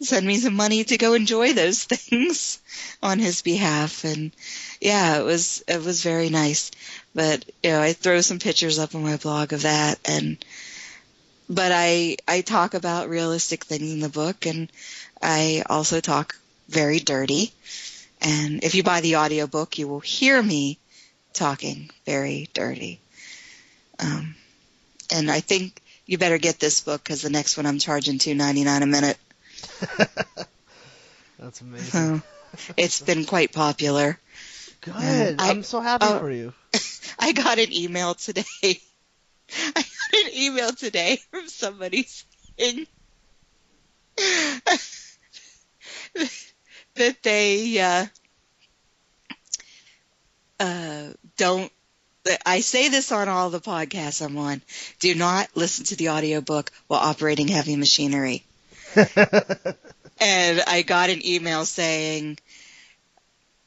send me some money to go enjoy those things on his behalf and yeah it was it was very nice but you know I throw some pictures up on my blog of that and but I I talk about realistic things in the book and I also talk very dirty and if you buy the audiobook you will hear me talking very dirty um and I think you better get this book because the next one I'm charging two ninety nine a minute.
That's amazing.
So it's been quite popular.
Good.
I-
I'm so happy
oh.
for you.
I got an email today. I got an email today from somebody saying that they uh, uh, don't. I say this on all the podcasts I'm on. Do not listen to the audiobook while operating heavy machinery. and I got an email saying,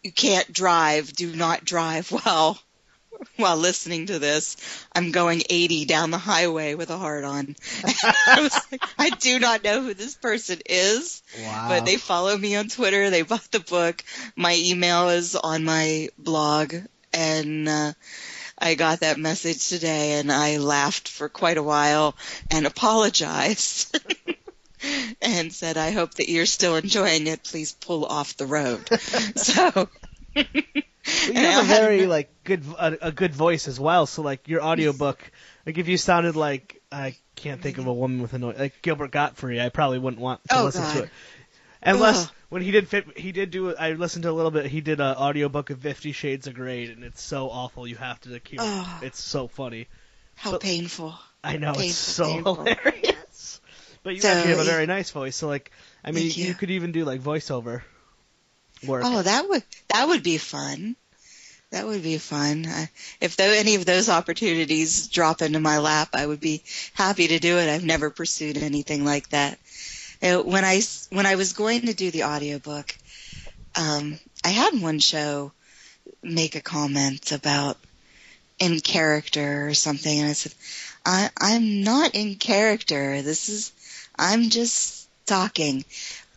"You can't drive. Do not drive while while listening to this. I'm going 80 down the highway with a heart on." I was like, I do not know who this person is,
Wow.
but they follow me on Twitter. They bought the book. My email is on my blog, and uh, I got that message today, and I laughed for quite a while and apologized. and said, I hope that you're still enjoying it. Please pull off the road. so,
But you have a very like good a, a good voice as well. So like your audiobook, like if you sounded like I can't think of a woman with a noise like Gilbert Gottfried, I probably wouldn't want to
Oh,
listen to it. Unless
Ugh.
when he did fit, he did do. I listened to a little bit. He did an audiobook of Fifty Shades of Grey, and it's so awful. You have to hear. It's so funny.
how
So-
painful.
I know it's so
painful.
hilarious. But you
So,
actually have a very nice voice. So like, I mean, you.
you.
could even do like voiceover work.
Oh, that would that would be fun. That would be fun. If though any of those opportunities drop into my lap, I would be happy to do it. I've never pursued anything like that. When I when I was going to do the audiobook, um, I had one show make a comment about in character or something, and I said, I, "I'm not in character. This is I'm just talking."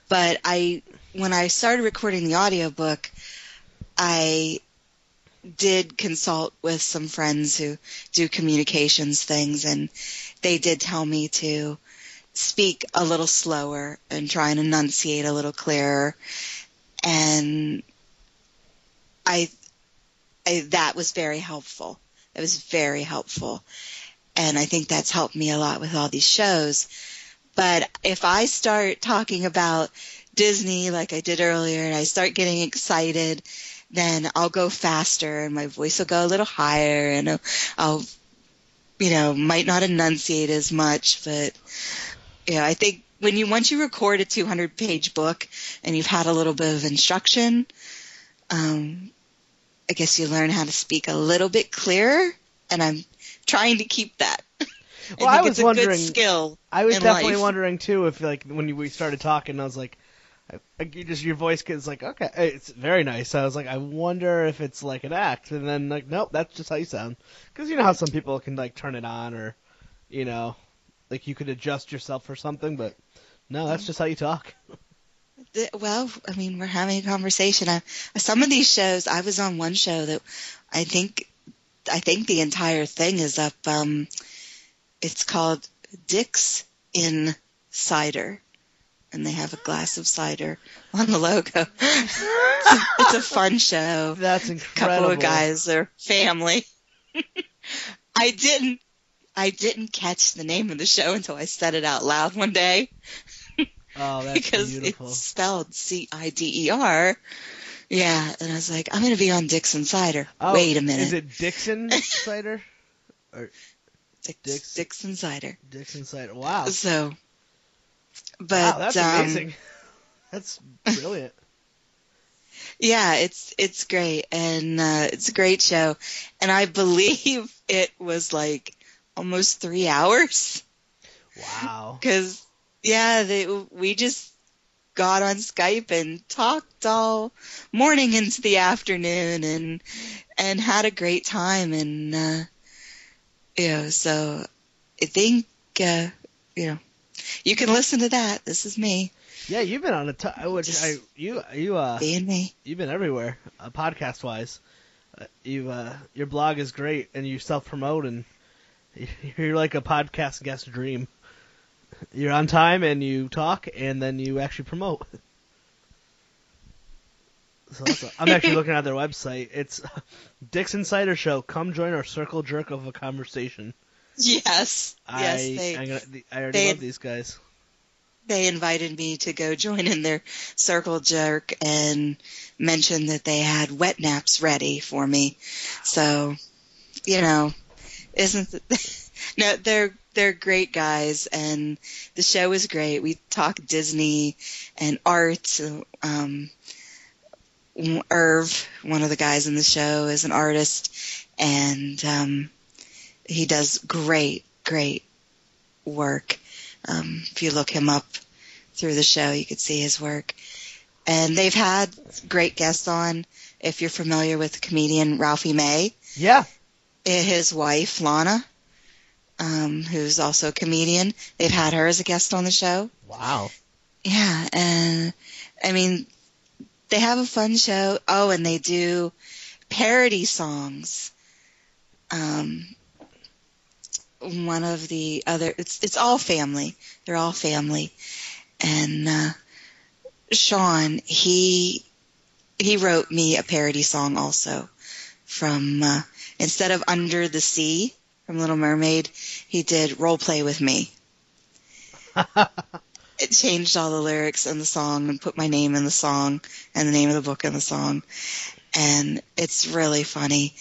But I when I started recording the audiobook, I did consult with some friends who do communications things and they did tell me to speak a little slower and try and enunciate a little clearer and I, I that was very helpful. It was very helpful. And I think that's helped me a lot with all these shows. But if I start talking about Disney like I did earlier and I start getting excited, then I'll go faster and my voice will go a little higher and I'll, I'll you know, might not enunciate as much, but yeah, I think when you once you record a 200 page book and you've had a little bit of instruction, um, I guess you learn how to speak a little bit clearer, and I'm trying to keep that.
Well,
I
I was
it's a
wondering-
good skill.
I was
in
definitely
life.
wondering too if like when we started talking, I was like, I- you just your voice gets like okay, it's very nice. I was like, I wonder if it's like an act, and then like nope, that's just how you sound. Because you know how some people can like turn it on or, you know, like you could adjust yourself for something, but no, that's just how you talk.
Well, I mean, we're having a conversation. I, some of these shows, I was on one show that I think, I think the entire thing is up. Um, it's called Dick's in Cider, and they have a glass of cider on the logo. it's, a, it's a fun show.
That's incredible.
couple of guys are family. I didn't I didn't catch the name of the show until I said it out loud one day
Oh, that's
because
beautiful.
it's spelled C I D E R. Yeah, and I was like, I'm going to be on Dixon Cider.
Oh,
Wait a minute.
Is it Dixon cider?
or
Dix-
Dixon Cider.
Dixon cider. Wow.
So, but
wow, that's
um,
amazing. That's brilliant.
Yeah, it's it's great and uh, it's a great show, and I believe it was like almost three hours
Wow.
because yeah, they, we just got on Skype and talked all morning into the afternoon and and had a great time and uh, you know so I think uh, you know you can listen to that. This is me
Yeah, you've been on a t- which
Just-
I you you uh
being me.
you've been everywhere, uh, podcast wise. Uh, you uh your blog is great and you self promote and you're like a podcast guest dream. You're on time and you talk and then you actually promote. So a, I'm actually looking at their website. It's Dixon Insider Show. Come join our circle jerk of a conversation.
Yes, yes,
I
they
I'm gonna, I already
they-
love these guys.
they invited me to go join in their circle jerk and mentioned that they had wet naps ready for me. So, you know, isn't it, no, they're they're great guys and the show is great. We talk Disney and art. Um, Irv, one of the guys in the show, is an artist, and um, he does great, great work. Um, if you look him up through the show, you could see his work. And they've had great guests on. If you're familiar with the comedian Ralphie May,
Yeah.
his wife Lahna, um, who's also a comedian, they've had her as a guest on the show.
Wow.
Yeah, and I mean, they have a fun show. Oh, and they do parody songs. Um, one of the other, it's it's all family. They're all family, and uh, Sean he he wrote me a parody song also from uh, instead of Under the Sea from Little Mermaid, he did Role Play with Me it changed all the lyrics in the song and put my name in the song and the name of the book in the song. And it's really funny.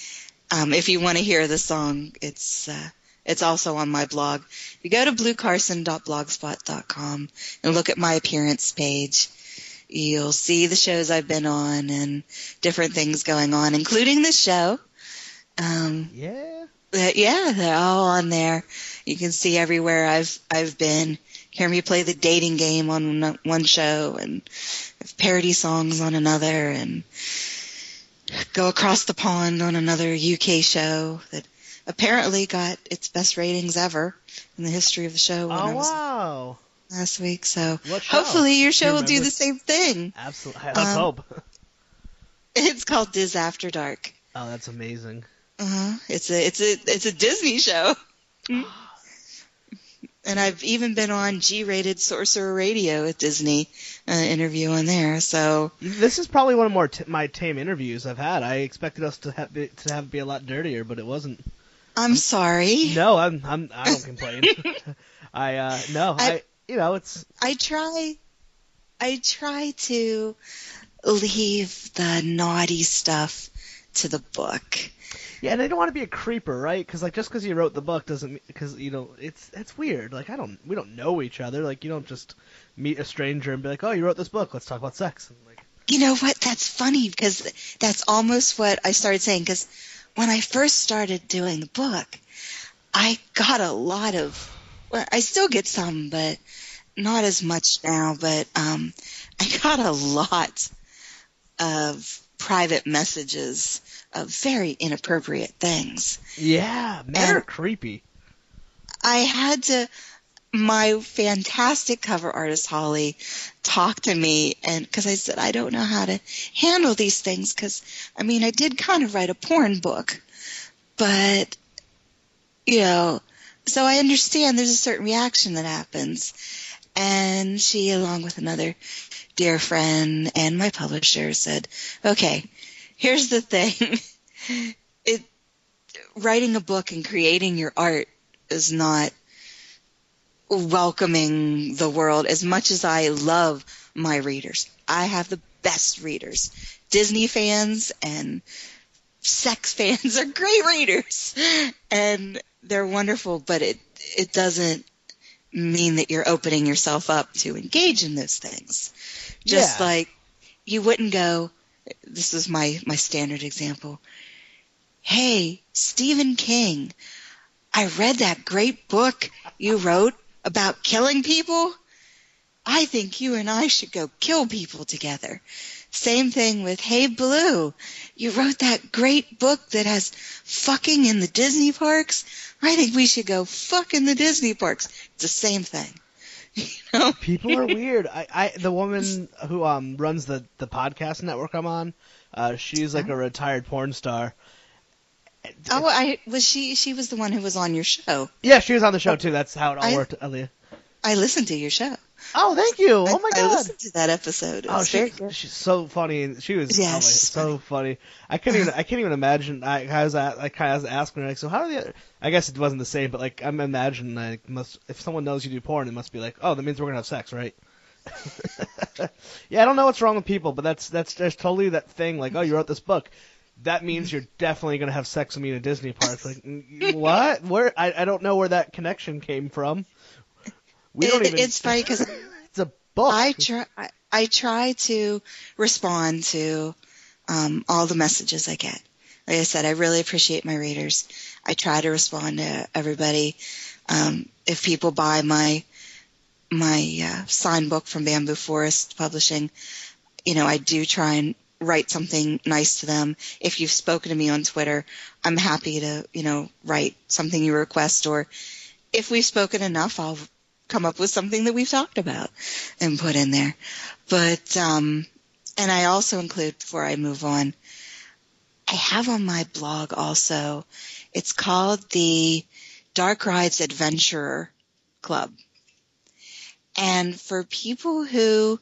Um, if you want to hear the song, it's, uh, it's also on my blog. You go to bluecarson.blogspot.com and look at my appearance page. You'll see the shows I've been on and different things going on, including this show. Um,
Yeah.
uh, yeah, they're all on there. You can see everywhere I've I've been. Hear me play the dating game on one- one show and parody songs on another, and go across the pond on another UK show that apparently got its best ratings ever in the history of the show
Oh wow.
last week. So hopefully your show
you
will do the same thing.
Absolutely. Let's
Um,
hope.
It's called Diz After Dark.
Oh, that's amazing.
Uh-huh. It's a it's a it's a Disney show. and I've even been on G-rated Sorcerer Radio at Disney, uh, interview on there. So
This is probably one of more t- my tame interviews I've had. I expected us to have it, to have be a lot dirtier, but it wasn't.
I'm sorry.
No, I'm I'm I don't complain. I uh no, I,
I-
you know, it's
I try, I try to leave the naughty stuff to the book.
yeah, and I don't want to be a creeper, right? Cuz like just cuz you wrote the book doesn't cuz you know, it's it's weird. Like I don't we don't know each other. Like you don't just meet a stranger and be like, "Oh, you wrote this book. Let's talk about sex." And like
You know what? That's funny because that's almost what I started saying. Because when I first started doing the book, I got a lot of. Well, I still get some, but not as much now. But um, I got a lot of private messages of very inappropriate things.
yeah, men
And-
are creepy.
I had to. My fantastic cover artist Holly talked to me, and because I said I don't know how to handle these things, because I mean I did kind of write a porn book, but you know, so I understand there's a certain reaction that happens, And she, along with another dear friend and my publisher, said, okay, here's the thing. it, writing a book and creating your art is not welcoming the world as much as I love my readers. I have the best readers. Disney fans and sex fans are great readers and they're wonderful, but it, it doesn't mean that you're opening yourself up to engage in those things. Just
Yeah.
like you wouldn't go, this is my, my standard example. Hey, Stephen King, I read that great book you wrote about killing people. I think you and I should go kill people together. Same thing with Hey Blu. You wrote that great book that has fucking in the Disney parks. I think we should go fuck in the Disney parks. It's the same thing. You know?
People are weird. I, I the woman who um runs the the podcast network I'm on, uh, she's like a retired porn star.
Oh, I was she. She was the one who was on your show.
Yeah, she was on the show too. That's how it all
I-
worked, Aaliyah.
I listened to your show.
Oh, thank you. Oh
I,
my
I
god.
listened to that episode. It
Oh, she, she's so funny, and she was oh my- so funny. I couldn't even I can't even imagine. I, I was I kind of was asking her like, so how do the? Other, I guess it wasn't the same, but like I'm imagining like must if someone knows you do porn, it must be like, oh, that means we're gonna have sex, right? yeah, I don't know what's wrong with people, but that's that's there's totally that thing like, oh, you wrote this book. That means you're definitely gonna have sex with me in a Disney park. Like, what? Where? I, I don't know where that connection came from. We don't
It-
even.
It's funny because
it's a book.
I try. I, I try to respond to um, all the messages I get. Like I said, I really appreciate my readers. I try to respond to everybody. Um, if people buy my my uh, signed book from Bamboo Forest Publishing, you know, I do try and write something nice to them. If you've spoken to me on Twitter, I'm happy to, you know, write something you request or if we've spoken enough, I'll come up with something that we've talked about and put in there. But, um, and I also include, before I move on, I have on my blog also, it's called the Dark Rides Adventurer Club. And for people who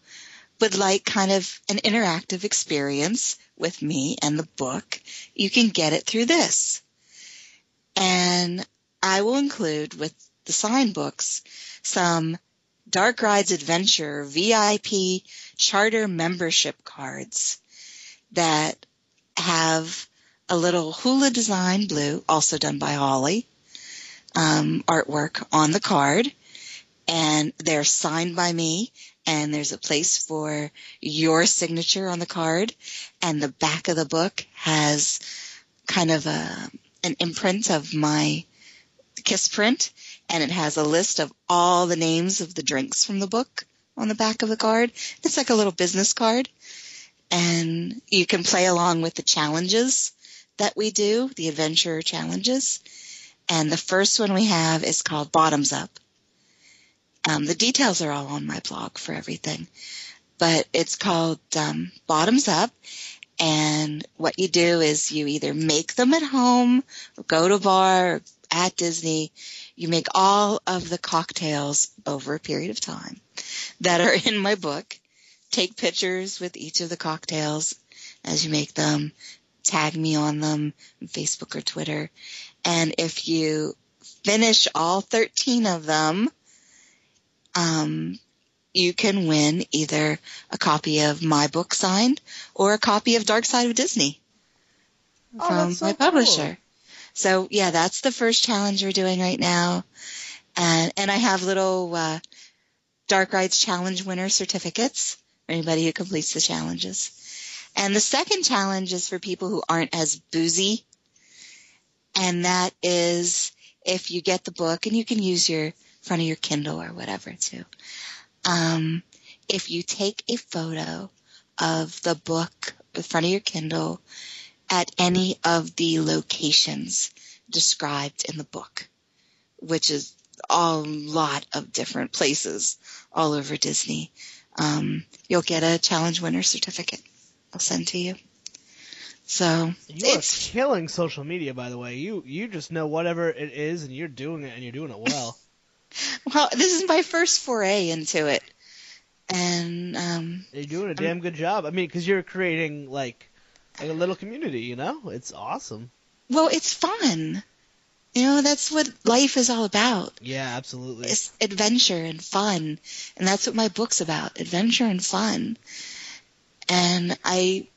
would like kind of an interactive experience with me and the book, you can get it through this. And I will include with the sign books some Dark Rides Adventure VIP charter membership cards that have a little hula design blue, also done by Holly, um, artwork on the card. And they're signed by me and there's a place for your signature on the card. And the back of the book has kind of a, an imprint of my kiss print and it has a list of all the names of the drinks from the book on the back of the card. It's like a little business card and you can play along with the challenges that we do, the adventure challenges. And the first one we have is called Bottoms Up. Um, the details are all on my blog for everything, but it's called um, Bottoms Up. And what you do is you either make them at home, or go to bar, or at Disney. You make all of the cocktails over a period of time that are in my book. Take pictures with each of the cocktails as you make them. Tag me on them on Facebook or Twitter. And if you finish all 13 of them, um, you can win either a copy of my book signed or a copy of Dark Side of Disney
Oh,
from
so
my
cool.
publisher. So yeah, that's the first challenge we're doing right now. And, and I have little, uh, Dark Rides challenge winner certificates for anybody who completes the challenges. And the second challenge is for people who aren't as boozy. And that is if you get the book and you can use your front of your Kindle or whatever too. Um, if you take a photo of the book in front of your Kindle at any of the locations described in the book, which is a lot of different places all over Disney, um, you'll get a challenge winner certificate. I'll send to you. So
You are
it's
killing social media, by the way. You you just know whatever it is, and you're doing it, and you're doing it well.
well, this is my first foray into it, and um,
You're doing a damn good job. I mean, because you're creating like like a little community. You know, it's awesome.
well, it's fun. You know, that's what life is all about.
Yeah, absolutely.
It's adventure and fun, and that's what my book's about: adventure and fun. And I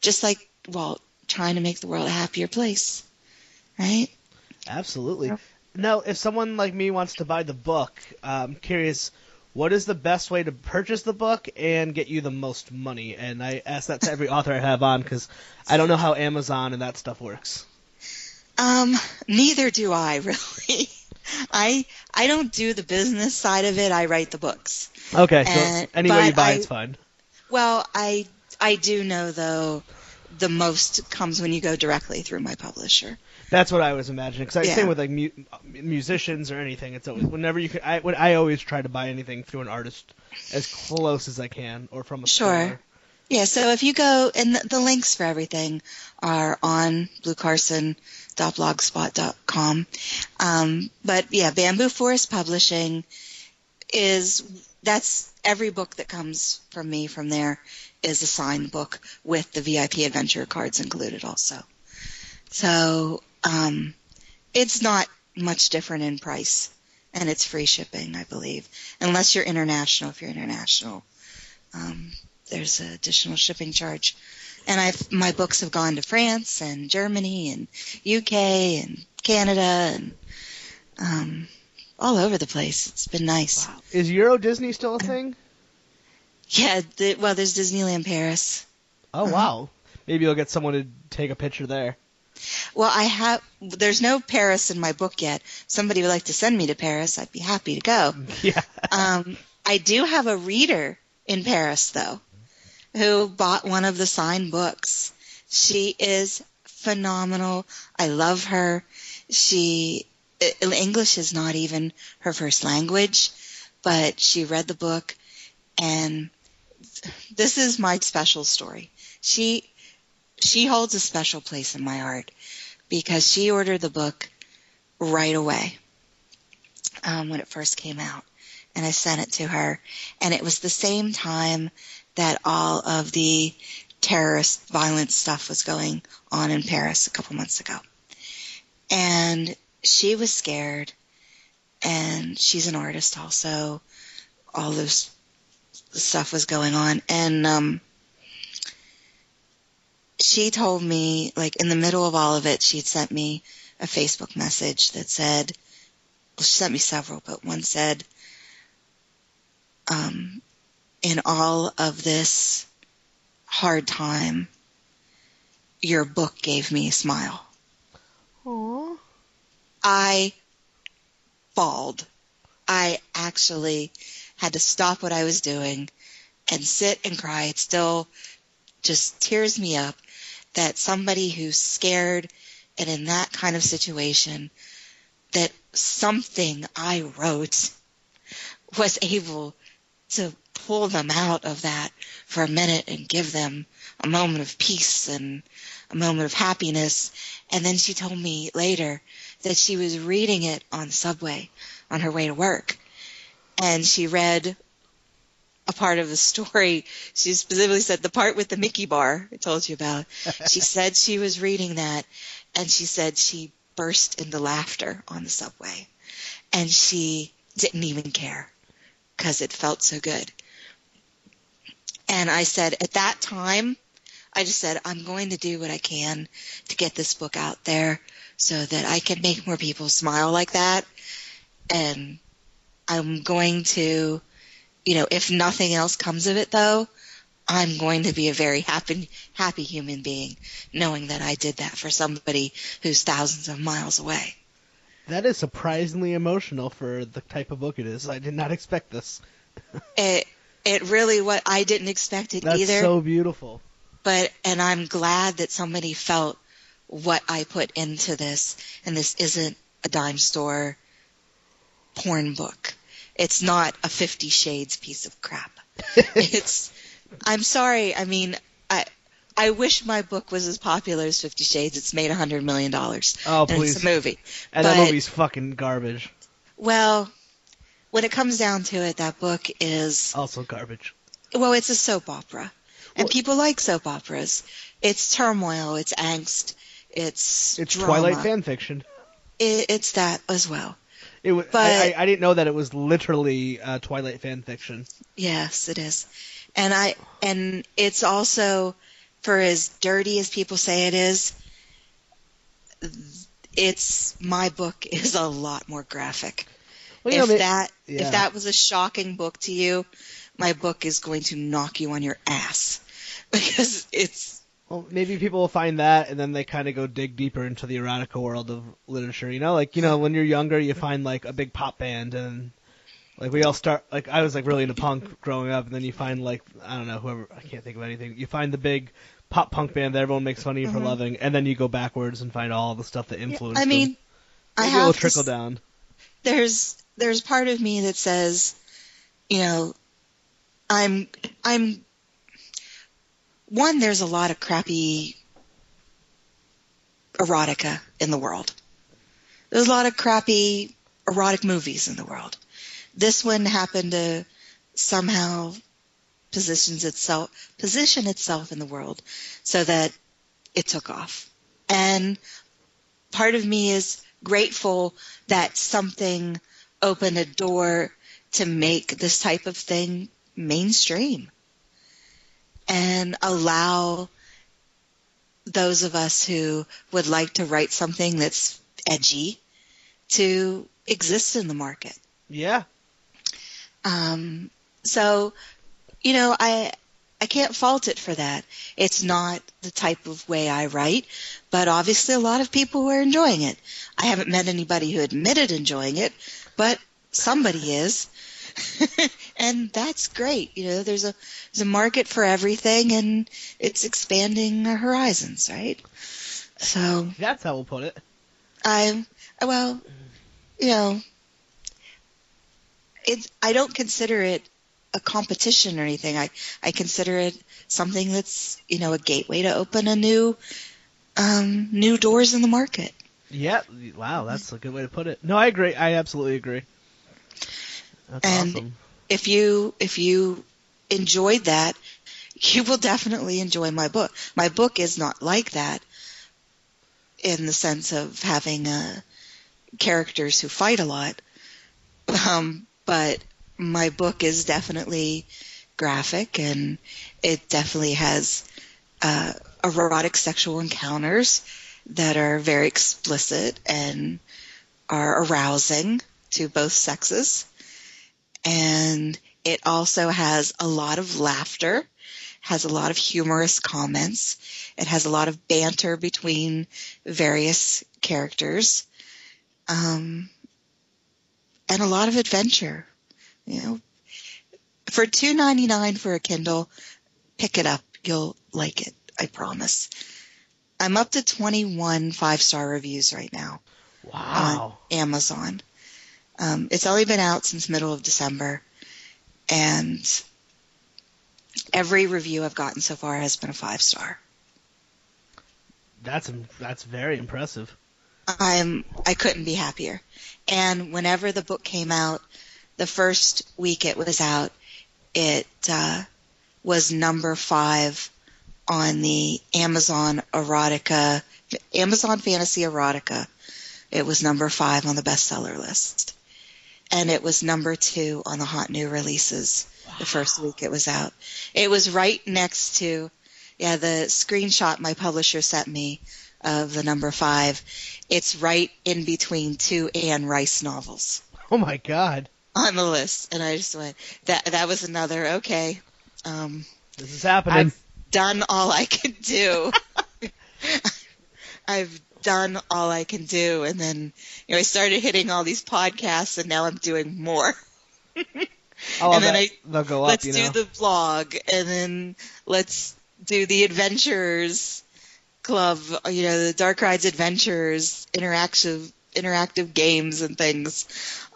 just like well, trying to make the world a happier place, right?
Absolutely. Now, if someone like me wants to buy the book, I'm curious, what is the best way to purchase the book and get you the most money? And I ask that to every author I have on because I don't know how Amazon and that stuff works.
Um, neither do I really. I I don't do the business side of it. I write the books.
Okay, so
And-
any way you buy
I-
it's fine.
Well, I I do know though the most comes when you go directly through my publisher.
That's what I was imagining. Because I
Yeah.
same with like mu- musicians or anything. It's always whenever you can. I when I always try to buy anything through an artist as close as I can, or from a
Sure.
store.
Yeah, so if you go and the, the links for everything are on bluecarson.blogspot.com. Um, but yeah, Bamboo Forest Publishing is that's every book that comes from me from there is a signed book with the VIP adventure cards included also. So um, it's not much different in price, and it's free shipping, I believe, unless you're international. If you're international, um, there's an additional shipping charge. And I've my books have gone to France and Germany and UK and Canada and um, all over the place. It's been nice.
Is Euro Disney still a thing?
Yeah, the, well, there's Disneyland Paris.
Oh wow. Maybe you'll get someone to take a picture there.
Well, I have. There's no Paris in my book yet. Somebody would like to send me to Paris. I'd be happy to go.
Yeah.
Um, I do have a reader in Paris though, who bought one of the signed books. She is phenomenal. I love her. She English is not even her first language, but she read the book and this is my special story. She she holds a special place in my heart because she ordered the book right away um, when it first came out, and I sent it to her, and it was the same time that all of the terrorist violence stuff was going on in Paris a couple months ago, and she was scared, and she's an artist also. All this stuff was going on, and um, she told me, like in the middle of all of it, she'd sent me a Facebook message that said, well, she sent me several, but one said, um, in all of this hard time, your book gave me a smile.
Aww.
I bawled. I actually had to stop what I was doing and sit and cry. It still just tears me up that somebody who's scared and in that kind of situation, that something I wrote was able to pull them out of that for a minute and give them a moment of peace and a moment of happiness. And then she told me later that she was reading it on the subway on her way to work. And she read a part of the story. She specifically said the part with the Mickey bar I told you about. she said she was reading that and she said she burst into laughter on the subway. And she didn't even care because it felt so good. And I said, at that time, I just said, I'm going to do what I can to get this book out there so that I can make more people smile like that. And I'm going to, you know, if nothing else comes of it though, I'm going to be a very happy, happy human being knowing that I did that for somebody who's thousands of miles away.
That is surprisingly emotional for the type of book it is. I did not expect this.
It, it really what I didn't expect it either.
That's
either.
so beautiful.
but and I'm glad that somebody felt what I put into this and this isn't a dime store porn book. It's not a 50 shades piece of crap. it's I'm sorry, I mean I I wish my book was as popular as 50 Shades. It's made a 100 million dollars.
Oh,
and
please.
it's a movie.
And that movie's fucking garbage.
Well, when it comes down to it, that book is
Also garbage.
well, it's a soap opera, and
Well-
people like soap operas. It's turmoil, it's angst, it's
It's
drama.
Twilight fan fiction.
It, it's that as well.
It was,
But-
I, I, didn't know that it was literally uh, Twilight fan fiction.
Yes, it is. And I and it's also for as dirty as people say it is, it's my book is a lot more graphic.
Well,
if
know,
that
yeah.
if that was a shocking book to you, my book is going to knock you on your ass because it's
Well, maybe people will find that, and then they kind of go dig deeper into the erotica world of literature. You know, like you know, when you're younger, you find like a big pop band, and like we all start. Like I was like really into punk growing up, and then you find like I don't know whoever I can't think of anything. You find the big pop punk band that everyone makes fun of you for
Mhm.
loving, and then you go backwards and find all the stuff that influenced. You.
I mean,
them.
I have to
trickle
s-
down.
there's there's part of me that says, you know, I'm I'm one. There's a lot of crappy erotica in the world. There's a lot of crappy erotic movies in the world. This one happened to somehow positions itself position itself in the world so that it took off. And part of me is grateful that something opened a door to make this type of thing mainstream and allow those of us who would like to write something that's edgy to exist in the market.
Yeah,
Um, so, you know, I I can't fault it for that. It's not the type of way I write, but obviously a lot of people are enjoying it. I haven't met anybody who admitted enjoying it, but somebody is. and that's great. You know, there's a there's a market for everything and it's expanding our horizons, right? So,
that's how we'll put it.
I well, you know, it. I don't consider it a competition or anything. I I consider it something that's you know a gateway to open a new um, new doors in the market.
Yeah, wow, that's a good way to put it. No, I agree. I absolutely agree. That's
And-
awesome.
If you if you enjoyed that, you will definitely enjoy my book. My book is not like that in the sense of having uh, characters who fight a lot, um, but my book is definitely graphic and it definitely has uh, erotic sexual encounters that are very explicit and are arousing to both sexes. And it also has a lot of laughter, has a lot of humorous comments. It has a lot of banter between various characters, um, and a lot of adventure. You know, for two ninety nine for a Kindle, pick it up. You'll like it. I promise. I'm up to 21 five star reviews right now
Wow.
on Amazon. Um, it's only been out since middle of December, and every review I've gotten so far has been a five star.
That's that's very impressive.
I'm I couldn't be happier. And whenever the book came out, the first week it was out, it uh, was number five on the Amazon erotica, Amazon fantasy erotica. It was number five on the bestseller list, and it was number two on the hot new releases. The first week it was out, it was right next to, yeah, the screenshot my publisher sent me of the number five. It's right in between two Anne Rice novels
Oh my god,
on the list, and I just went that that was another okay. Um,
this is happening.
I've done all I can do. I've done all I can do, and then you know I started hitting all these podcasts, and now I'm doing more.
oh,
and then I-
they'll go up.
let's do
know.
the vlog, and then let's do the adventures club. You know, the Dark Rides Adventures interactive interactive games and things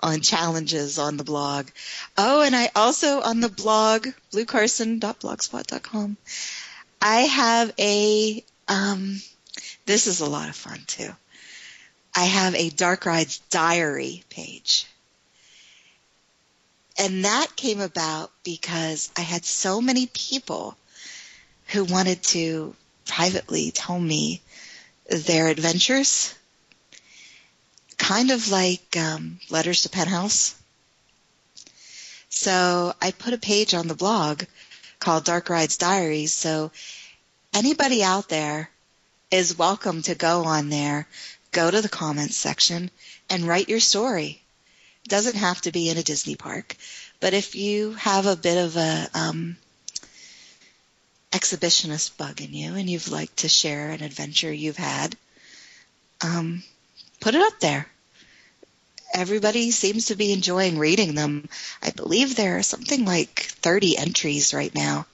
on challenges on the blog. Oh, and I also on the blog bluecarson.blogspot.com. I have a um this is a lot of fun too. I have a Dark Rides diary page. And that came about because I had so many people who wanted to privately tell me their adventures, kind of like um, letters to Penthouse. So I put a page on the blog called Dark Rides Diaries. So anybody out there is welcome to go on there, go to the comments section, and write your story. It doesn't have to be in a Disney park, but if you have a bit of a um, exhibitionist bug in you and you've liked to share an adventure you've had, um, put it up there. Everybody seems to be enjoying reading them. I believe there are something like 30 entries right now.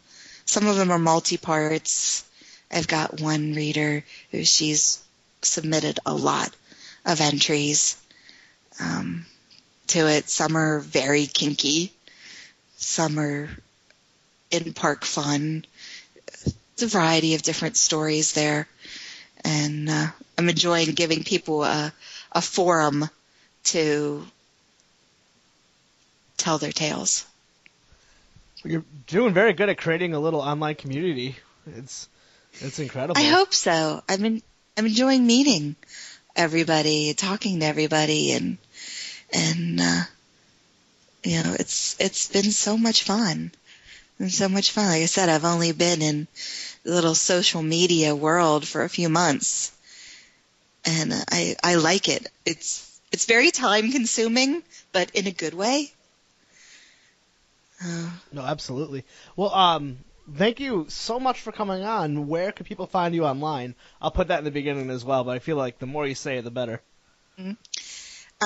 Some of them are multi-parts. I've got one reader who she's submitted a lot of entries um, to it. Some are very kinky. Some are in park fun. It's a variety of different stories there, and uh, I'm enjoying giving people a, a forum to tell their tales.
You're doing very good at creating a little online community. It's it's incredible.
I hope so. i mean, I'm enjoying meeting everybody, talking to everybody, and and uh, you know, it's it's been so much fun. And so much fun. Like I said, I've only been in the little social media world for a few months, and I I like it. It's it's very time consuming, but in a good way.
Uh, no, absolutely. Well, um, thank you so much for coming on. Where can people find you online? I'll put that in the beginning as well, but I feel like the more you say it, the better.
Mm-hmm.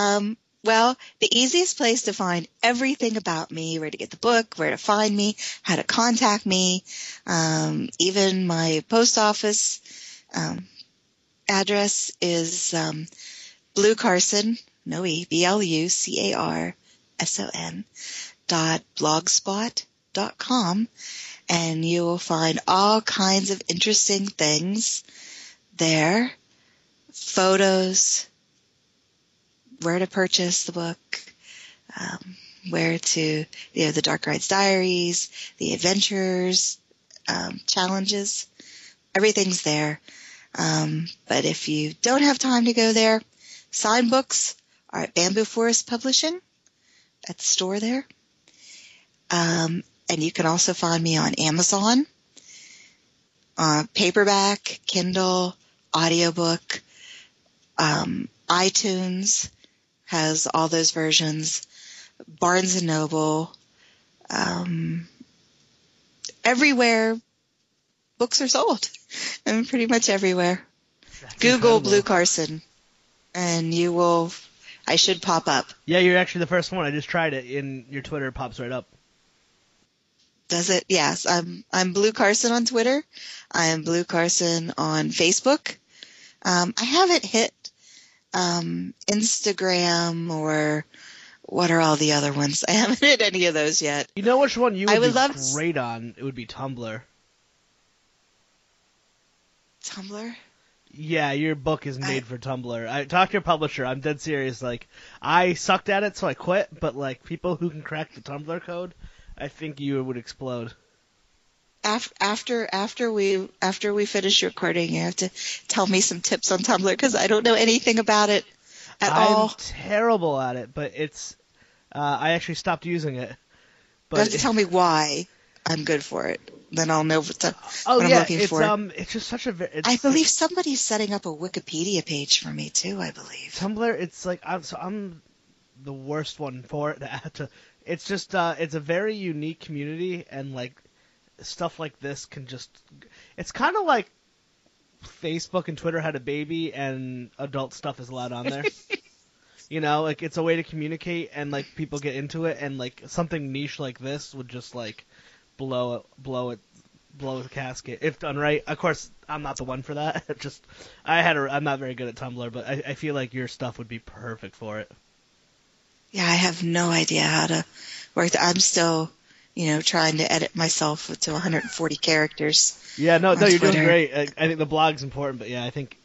Um, well, the easiest place to find everything about me, where to get the book, where to find me, how to contact me, um, even my post office um, address is um, Blu Carson, no E, B L U C A R S O N dot blogspot dot com, and you will find all kinds of interesting things there, photos, where to purchase the book, um, where to, you know, the Dark Rides Diaries, the adventures, um, challenges, everything's there. Um, but if you don't have time to go there, sign books are at Bamboo Forest Publishing at the store there. And you can also find me on Amazon, uh, paperback, Kindle, audiobook, um, iTunes, has all those versions. Barnes and Noble, um, everywhere books are sold. I mean, pretty much everywhere. That's Google incredible. Blu Carson, and you will. I should pop up.
Yeah, you're actually the first one. I just tried it, and your Twitter pops right up.
Does it? Yes, I'm. I'm Blu Carson on Twitter. I am Blu Carson on Facebook. Um, I haven't hit um, Instagram or what are all the other ones? I haven't hit any of those yet.
You know which one you would, I would be love great on? It would be Tumblr.
Tumblr?
Yeah, your book is made I... for Tumblr. I talked to your publisher. I'm dead serious. Like, I sucked at it, so I quit. But like, people who can crack the Tumblr code, I think you would explode
after after we after we finish recording, you have to tell me some tips on Tumblr because I don't know anything about it at
I'm
all.
I'm terrible at it, but it's uh, I actually stopped using it.
But you have to tell me why I'm good for it. Then I'll know what, to,
oh,
what
yeah,
I'm looking
it's,
for.
Um, it's just such a.
I believe somebody's setting up a Wikipedia page for me too. I believe
Tumblr. It's like I'm so I'm the worst one for it. To, it's just uh, it's a very unique community, and like stuff like this can just it's kind of like Facebook and Twitter had a baby and adult stuff is allowed on there. you know, like it's a way to communicate and like people get into it and like something niche like this would just like blow it blow it blow the casket if done right. Of course, I'm not the one for that. just I had a I'm not very good at Tumblr, but I, I feel like your stuff would be perfect for it.
Yeah, I have no idea how to work. I'm still you know, trying to edit myself to 140 characters.
Yeah, no, no, you're Twitter. doing great. I, I, think the blog's important, but yeah, I think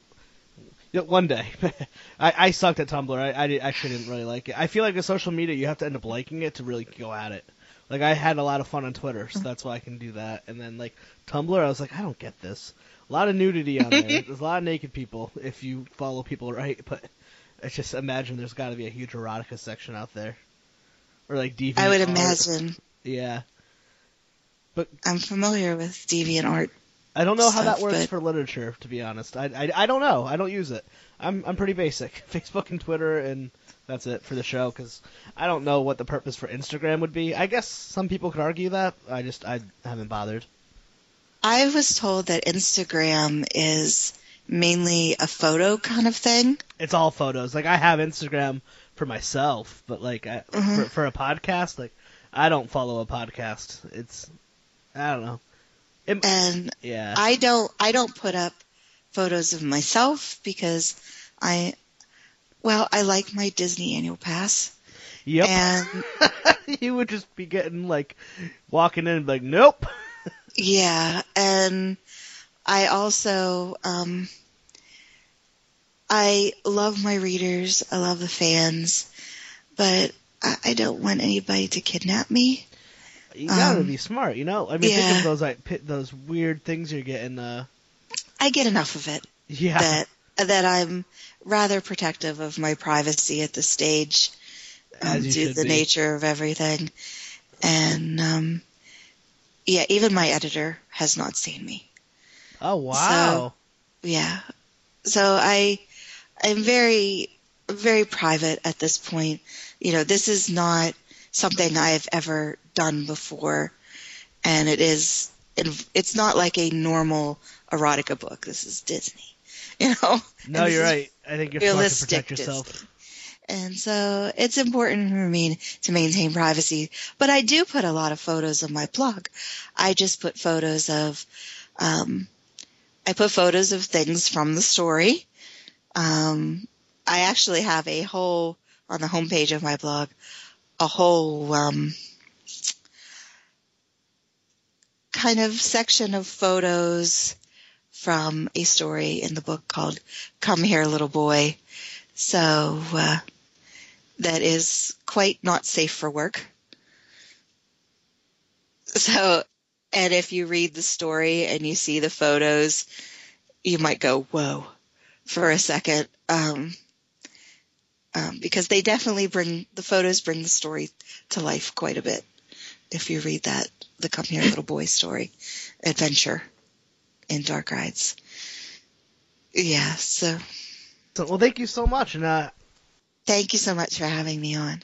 Yeah, one day. I, I sucked at Tumblr. I, I did, actually didn't really like it. I feel like with social media, you have to end up liking it to really go at it. Like I had a lot of fun on Twitter, so that's why I can do that. And then like Tumblr, I was like, I don't get this. A lot of nudity on there. There's a lot of naked people if you follow people right, but I just imagine there's got to be a huge erotica section out there, or like deviant.
I would
art.
imagine.
Yeah, But
I'm familiar with DeviantArt.
I don't know how that works
but-
for literature, to be honest. I, I, I don't know. I don't use it. I'm I'm pretty basic. Facebook and Twitter, and that's it for the show. Because I don't know what the purpose for Instagram would be. I guess some people could argue that. I just I haven't bothered.
I was told that Instagram is mainly a photo kind of thing.
It's all photos. Like I have Instagram for myself, but like I,
Mhm.
for for a podcast, like I don't follow a podcast. It's I don't know. It,
And
yeah.
I don't I don't put up photos of myself because I well, I like my Disney annual pass.
yep.
And
you would just be getting like walking in and be like, nope.
yeah, and I also um I love my readers, I love the fans, but I, I don't want anybody to kidnap me.
You gotta
Um,
be smart, you know. I mean, think of those like those weird things you're getting. Uh,
I get enough of it.
yeah,
that that I'm rather protective of my privacy at this stage um, due to the
be.
nature of everything. And um, yeah, even my editor has not seen me.
Oh wow.
So, Yeah, so I I'm very very private at this point. You know, this is not something I've ever done before, and it is it's not like a normal erotica book. This is Disney. You know,
no, you're right. I think you're smart to
realistic
protect yourself.
Disney. And so it's important for me to maintain privacy. But I do put a lot of photos on my blog. I just put photos of, um, I put photos of things from the story. Um, I actually have a whole, on the homepage of my blog, a whole, um, kind of section of photos from a story in the book called Come Here Little Boy. So, uh, that is quite not safe for work. So, and if you read the story and you see the photos, you might go, whoa, for a second. Um, um, because they definitely bring, the photos bring the story to life quite a bit. If you read that, the Come Here Little Boy story, adventure in Dark Rides. Yeah, so
So, well, thank you so much, and uh,
thank you so much for having me on.